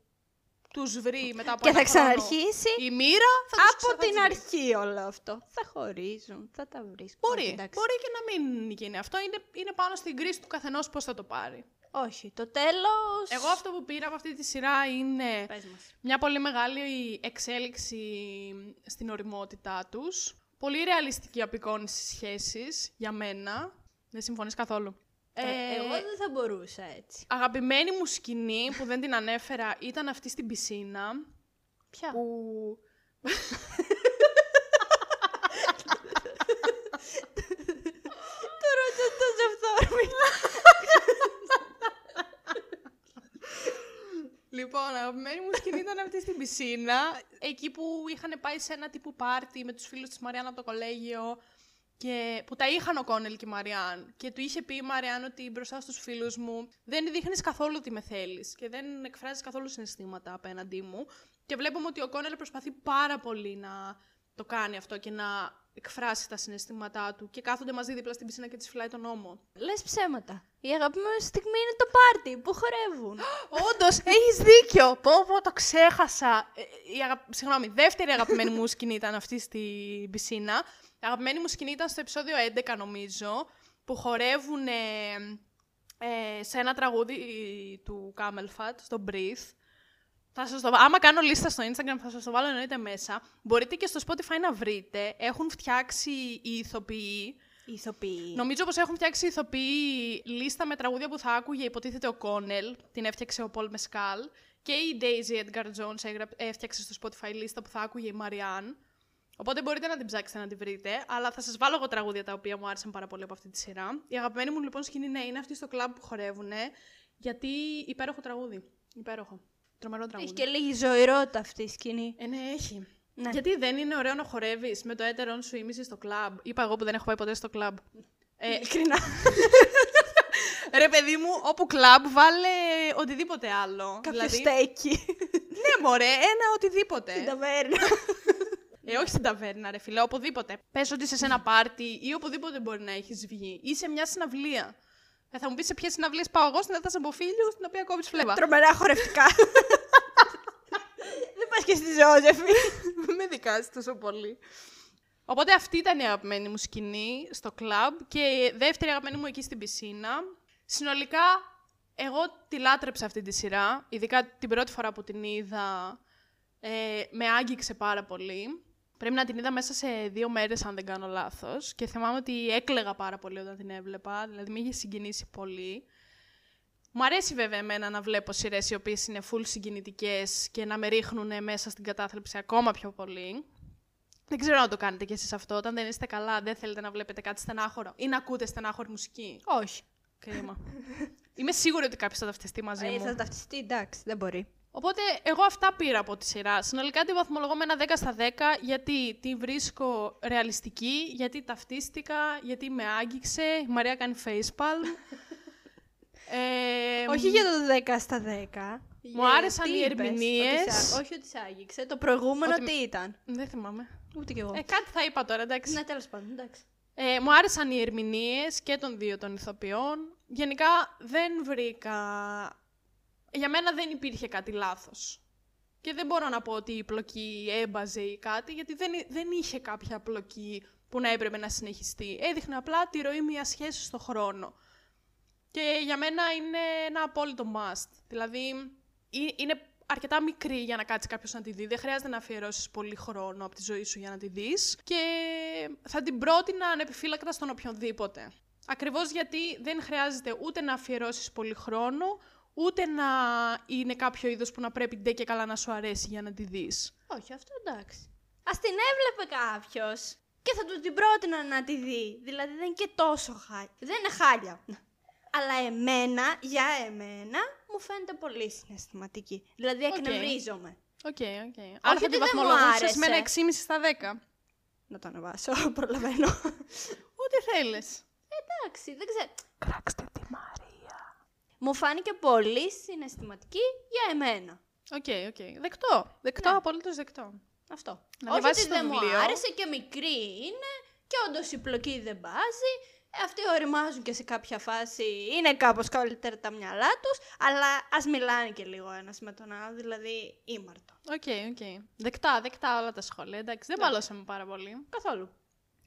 τους βρει μετά από Και ένα θα χρόνο ξαναρχίσει η μοίρα, θα τους ξα- από θα την τους βρει. αρχή όλο αυτό. Θα χωρίζουν, θα τα βρεις. Μπορεί, Όχι, εντάξει. μπορεί και να μην γίνει αυτό. Είναι, είναι πάνω στην κρίση του καθενός πώς θα το πάρει. Όχι, το τέλος... Εγώ αυτό που πήρα από αυτή τη σειρά είναι Πες μας. μια πολύ μεγάλη εξέλιξη στην οριμότητά τους. Πολύ ρεαλιστική απεικόνηση σχέσης για μένα. Δεν συμφωνείς καθόλου. Ε, εγώ δεν θα μπορούσα έτσι. Αγαπημένη μου σκηνή που δεν την ανέφερα ήταν αυτή στην πισίνα. Ποια; Που... Το ρωτώ τόσο αυθόρμητα. Λοιπόν, αγαπημένη μου σκηνή ήταν αυτή στην πισίνα. Εκεί που είχαν πάει σε ένα τύπου πάρτι με τους φίλους της Μαριάννα από το κολέγιο. Και που τα είχαν ο Κόνελ και η Μαριάν. Και του είχε πει η Μαριάν ότι μπροστά στους φίλους μου δεν δείχνεις καθόλου ότι με θέλεις. Και δεν εκφράζεις καθόλου συναισθήματα απέναντί μου. Και βλέπουμε ότι ο Κόνελ προσπαθεί πάρα πολύ να το κάνει αυτό και να εκφράσει τα συναισθήματά του. Και κάθονται μαζί δίπλα στην πισίνα και τη φυλάει τον ώμο. Λες ψέματα. Η αγαπημένη μου στιγμή είναι το πάρτι που χορεύουν. Όντως, έχεις δίκιο. Πω, πω, το ξέχασα. Ε, Η αγα... Συγγνώμη, δεύτερη αγαπημένη μου σκηνή ήταν αυτή στην πισίνα. Η αγαπημένη μου σκηνή ήταν στο επεισόδιο 11, νομίζω, που χορεύουν ε, ε, σε ένα τραγούδι του Camelfat, στο Breathe. Θα σας το... βα- Άμα κάνω λίστα στο Instagram θα σας το βάλω εννοείται μέσα. Μπορείτε και στο Spotify να βρείτε. Έχουν φτιάξει οι ηθοποιοί Οι ηθοποιοί. Νομίζω πως έχουν φτιάξει οι ηθοποιοί λίστα με τραγούδια που θα άκουγε υποτίθεται ο Κόνελ, την έφτιαξε ο Πολ Μεσκάλ και η Daisy Edgar Jones έγρα- έφτιαξε στο Spotify λίστα που θα άκουγε η Μαριάν. Οπότε μπορείτε να την ψάξετε να την βρείτε, αλλά θα σας βάλω εγώ τραγούδια τα οποία μου άρεσαν πάρα πολύ από αυτή τη σειρά. Η αγαπημένη μου λοιπόν σκηνή ναι, είναι αυτή στο κλαμπ που χορεύουν, γιατί υπέροχο τραγούδι. Υπέροχο. Τρομερό τραγούδι. Έχει και λίγη ζωηρότητα αυτή η σκηνή. Ε, ναι, έχει. Ναι. Γιατί δεν είναι ωραίο να χορεύεις με το έτερον σου ήμιση στο κλαμπ. Είπα εγώ που δεν έχω πάει ποτέ στο κλαμπ. Ε, Ειλικρινά. ρε παιδί μου, όπου κλαμπ βάλε οτιδήποτε άλλο. Κάποιο στέκει. Ναι, μωρέ, ένα οτιδήποτε. Στην ταβέρνα. ε, όχι στην ταβέρνα, ρε φίλε, οπουδήποτε. Πες ότι είσαι σε ένα πάρτι ή οπουδήποτε μπορεί να έχεις βγει. Ή σε μια συναυλία. Ε, θα μου πεις σε ποιες συναυλίες πάω εγώ, στην έδρα από φίλου, στην οποία κόβει φλέβα. Τρομερά χορευτικά. Δεν πας και στη Ζώζεφη. Μην με δικάζει τόσο πολύ. Οπότε αυτή ήταν η αγαπημένη μου σκηνή στο κλαμπ και η δεύτερη αγαπημένη μου εκεί στην πισίνα. Συνολικά, εγώ τη λάτρεψα αυτή τη σειρά, ειδικά την πρώτη φορά που την είδα, ε, με άγγιξε πάρα πολύ. Πρέπει να την είδα μέσα σε δύο μέρες, αν δεν κάνω λάθος. Και θυμάμαι ότι έκλαιγα πάρα πολύ όταν την έβλεπα, δηλαδή με είχε συγκινήσει πολύ. Μου αρέσει βέβαια εμένα να βλέπω σειρές οι οποίες είναι full συγκινητικές και να με ρίχνουν μέσα στην κατάθλιψη ακόμα πιο πολύ. Δεν ξέρω αν το κάνετε κι εσείς αυτό. Όταν δεν είστε καλά, δεν θέλετε να βλέπετε κάτι στενάχωρο ή να ακούτε στενάχωρη μουσική; Όχι. Κρίμα. Είμαι σίγουρη ότι κάποιος θα ταυτιστεί μαζί Ε, μου. θα ταυτιστεί, εντάξει, δεν μπορεί. Οπότε εγώ αυτά πήρα από τη σειρά. Συνολικά τη βαθμολογώ με ένα 10 στα 10 γιατί τη βρίσκω ρεαλιστική, γιατί ταυτίστηκα, γιατί με άγγιξε. Η Μαρία κάνει facepalm. ε, Όχι για το 10 στα 10. Μου άρεσαν οι ερμηνείες. όχι ότι σε άγγιξε. Το προηγούμενο Ότι- τι ήταν; Δεν θυμάμαι. Ούτε κι εγώ. Ε, κάτι θα είπα τώρα, εντάξει. Ναι, τέλος πάντων, εντάξει. Ε, μου άρεσαν οι ερμηνείες και των δύο των ηθοποιών. Γενικά δεν βρήκα... Για μένα δεν υπήρχε κάτι λάθος. Και δεν μπορώ να πω ότι η πλοκή έμπαζε ή κάτι, γιατί δεν, δεν είχε κάποια πλοκή που να έπρεπε να συνεχιστεί. Έδειχνε απλά τη ροή μιας σχέσης στο χρόνο. Και για μένα είναι ένα απόλυτο must. Δηλαδή, ε- είναι αρκετά μικρή για να κάτσει κάποιος να τη δει. Δεν χρειάζεται να αφιερώσεις πολύ χρόνο από τη ζωή σου για να τη δεις. Και θα την πρότεινα ανεπιφύλακτα στον οποιονδήποτε. Ακριβώς γιατί δεν χρειάζεται ούτε να αφιερώσεις πολύ χρόνο, ούτε να είναι κάποιο είδος που να πρέπει ντε και καλά να σου αρέσει για να τη δεις. Όχι, αυτό εντάξει. Αν την έβλεπε κάποιος και θα του την πρότεινα να τη δει. Δηλαδή δεν είναι και τόσο χάλια. Δεν είναι χάλια. Αλλά εμένα, για εμένα, μου φαίνεται πολύ συναισθηματική. Δηλαδή Οκ. εκνευρίζομαι. OK, OK. Άρα θα ότι τη δεν μου βαθμολογούσε άρεσε. με ένα 6,5 στα 10. Να το ανεβάσω, προλαβαίνω. Ό,τι θέλεις. εντάξει, δεν ξέρω. Κράξτε τη Μαρία. Μου φάνηκε πολύ συναισθηματική για εμένα. OK, OK. Δεκτό. Δεκτό, Ναι. απολύτως δεκτό. Αυτό. Να Όχι διαβάσεις ότι το δεν μου βιβλίο. άρεσε και μικρή είναι και όντως η πλοκή δεν μπάζει. Ε, Αυτοί ωριμάζουν και σε κάποια φάση είναι κάπως καλύτερα τα μυαλά τους, αλλά ας μιλάνε και λίγο ένας με τον άλλο, δηλαδή ήμαρτον. Οκ, οκ. Δεκτά, δεκτά όλα τα σχόλια. Εντάξει, δεν Ναι. μαλώσαμε πάρα πολύ. Καθόλου.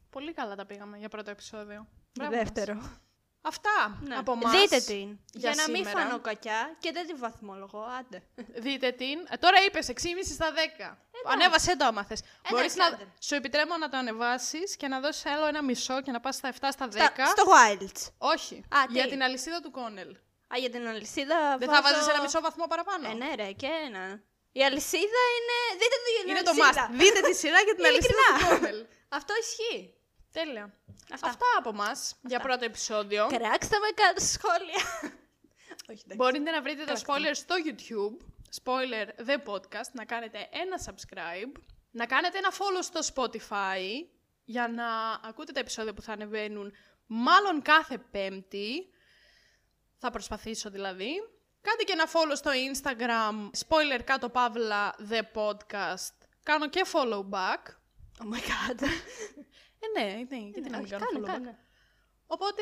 Πολύ καλά τα πήγαμε για πρώτο επεισόδιο. Μπράβο μας. Δεύτερο. Αυτά Ναι. από εμάς. Δείτε την. για Για, να μην σήμερα. φανώ κακιά και δεν τη βαθμολογώ. Άντε. Δείτε την. Ε, τώρα είπες 6,5 στα 10. Ανέβασε το άμα θες. Μπορείς να... άντε. Σου επιτρέπω να το ανεβάσεις και να δώσεις άλλο ένα μισό και να πας στα 7 στα 10. Στα- στο Wilds. Όχι. Α, τι; για την αλυσίδα του Κόνελ. Α, για την αλυσίδα. Δεν θα βάζω- βάζεις ένα μισό βαθμό παραπάνω; Ε, ναι, ρε, και ένα. Η αλυσίδα είναι. Δείτε την Είναι το αλυσίδα. must. Δείτε τη σειρά για την αλυσίδα του Ειλικρινά. Κόνελ. Αυτό ισχύει. Τέλεια. Αυτά. Αυτά από εμά για πρώτο επεισόδιο. Κράξτε με κάτω στα σχόλια. Όχι, εντάξει. Μπορείτε να βρείτε τα spoiler στο YouTube. Spoiler The Podcast. Να κάνετε ένα subscribe. Να κάνετε ένα follow στο Spotify για να ακούτε τα επεισόδια που θα ανεβαίνουν μάλλον κάθε πέμπτη. Θα προσπαθήσω δηλαδή. Κάντε και ένα follow στο Instagram. Spoiler κάτω παύλα The Podcast. Κάνω και follow back. Oh my god. Ε, ναι, ναι, γιατί να μην Όχι, κάνω κάνε, follow back. κάνε. Οπότε...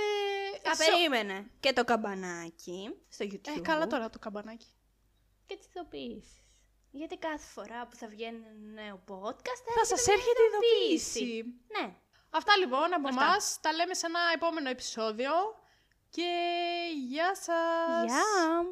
Α, σε- περίμενε. Και το καμπανάκι στο YouTube. Ε, καλά τώρα το καμπανάκι. Και τις ειδοποιήσεις. Γιατί κάθε φορά που θα βγαίνει ένα νέο podcast Θα σας έρχεται ειδοποίηση. Ναι. Αυτά λοιπόν από Αυτά. εμάς. Τα λέμε σε ένα επόμενο επεισόδιο. Και γεια σας! Γεια.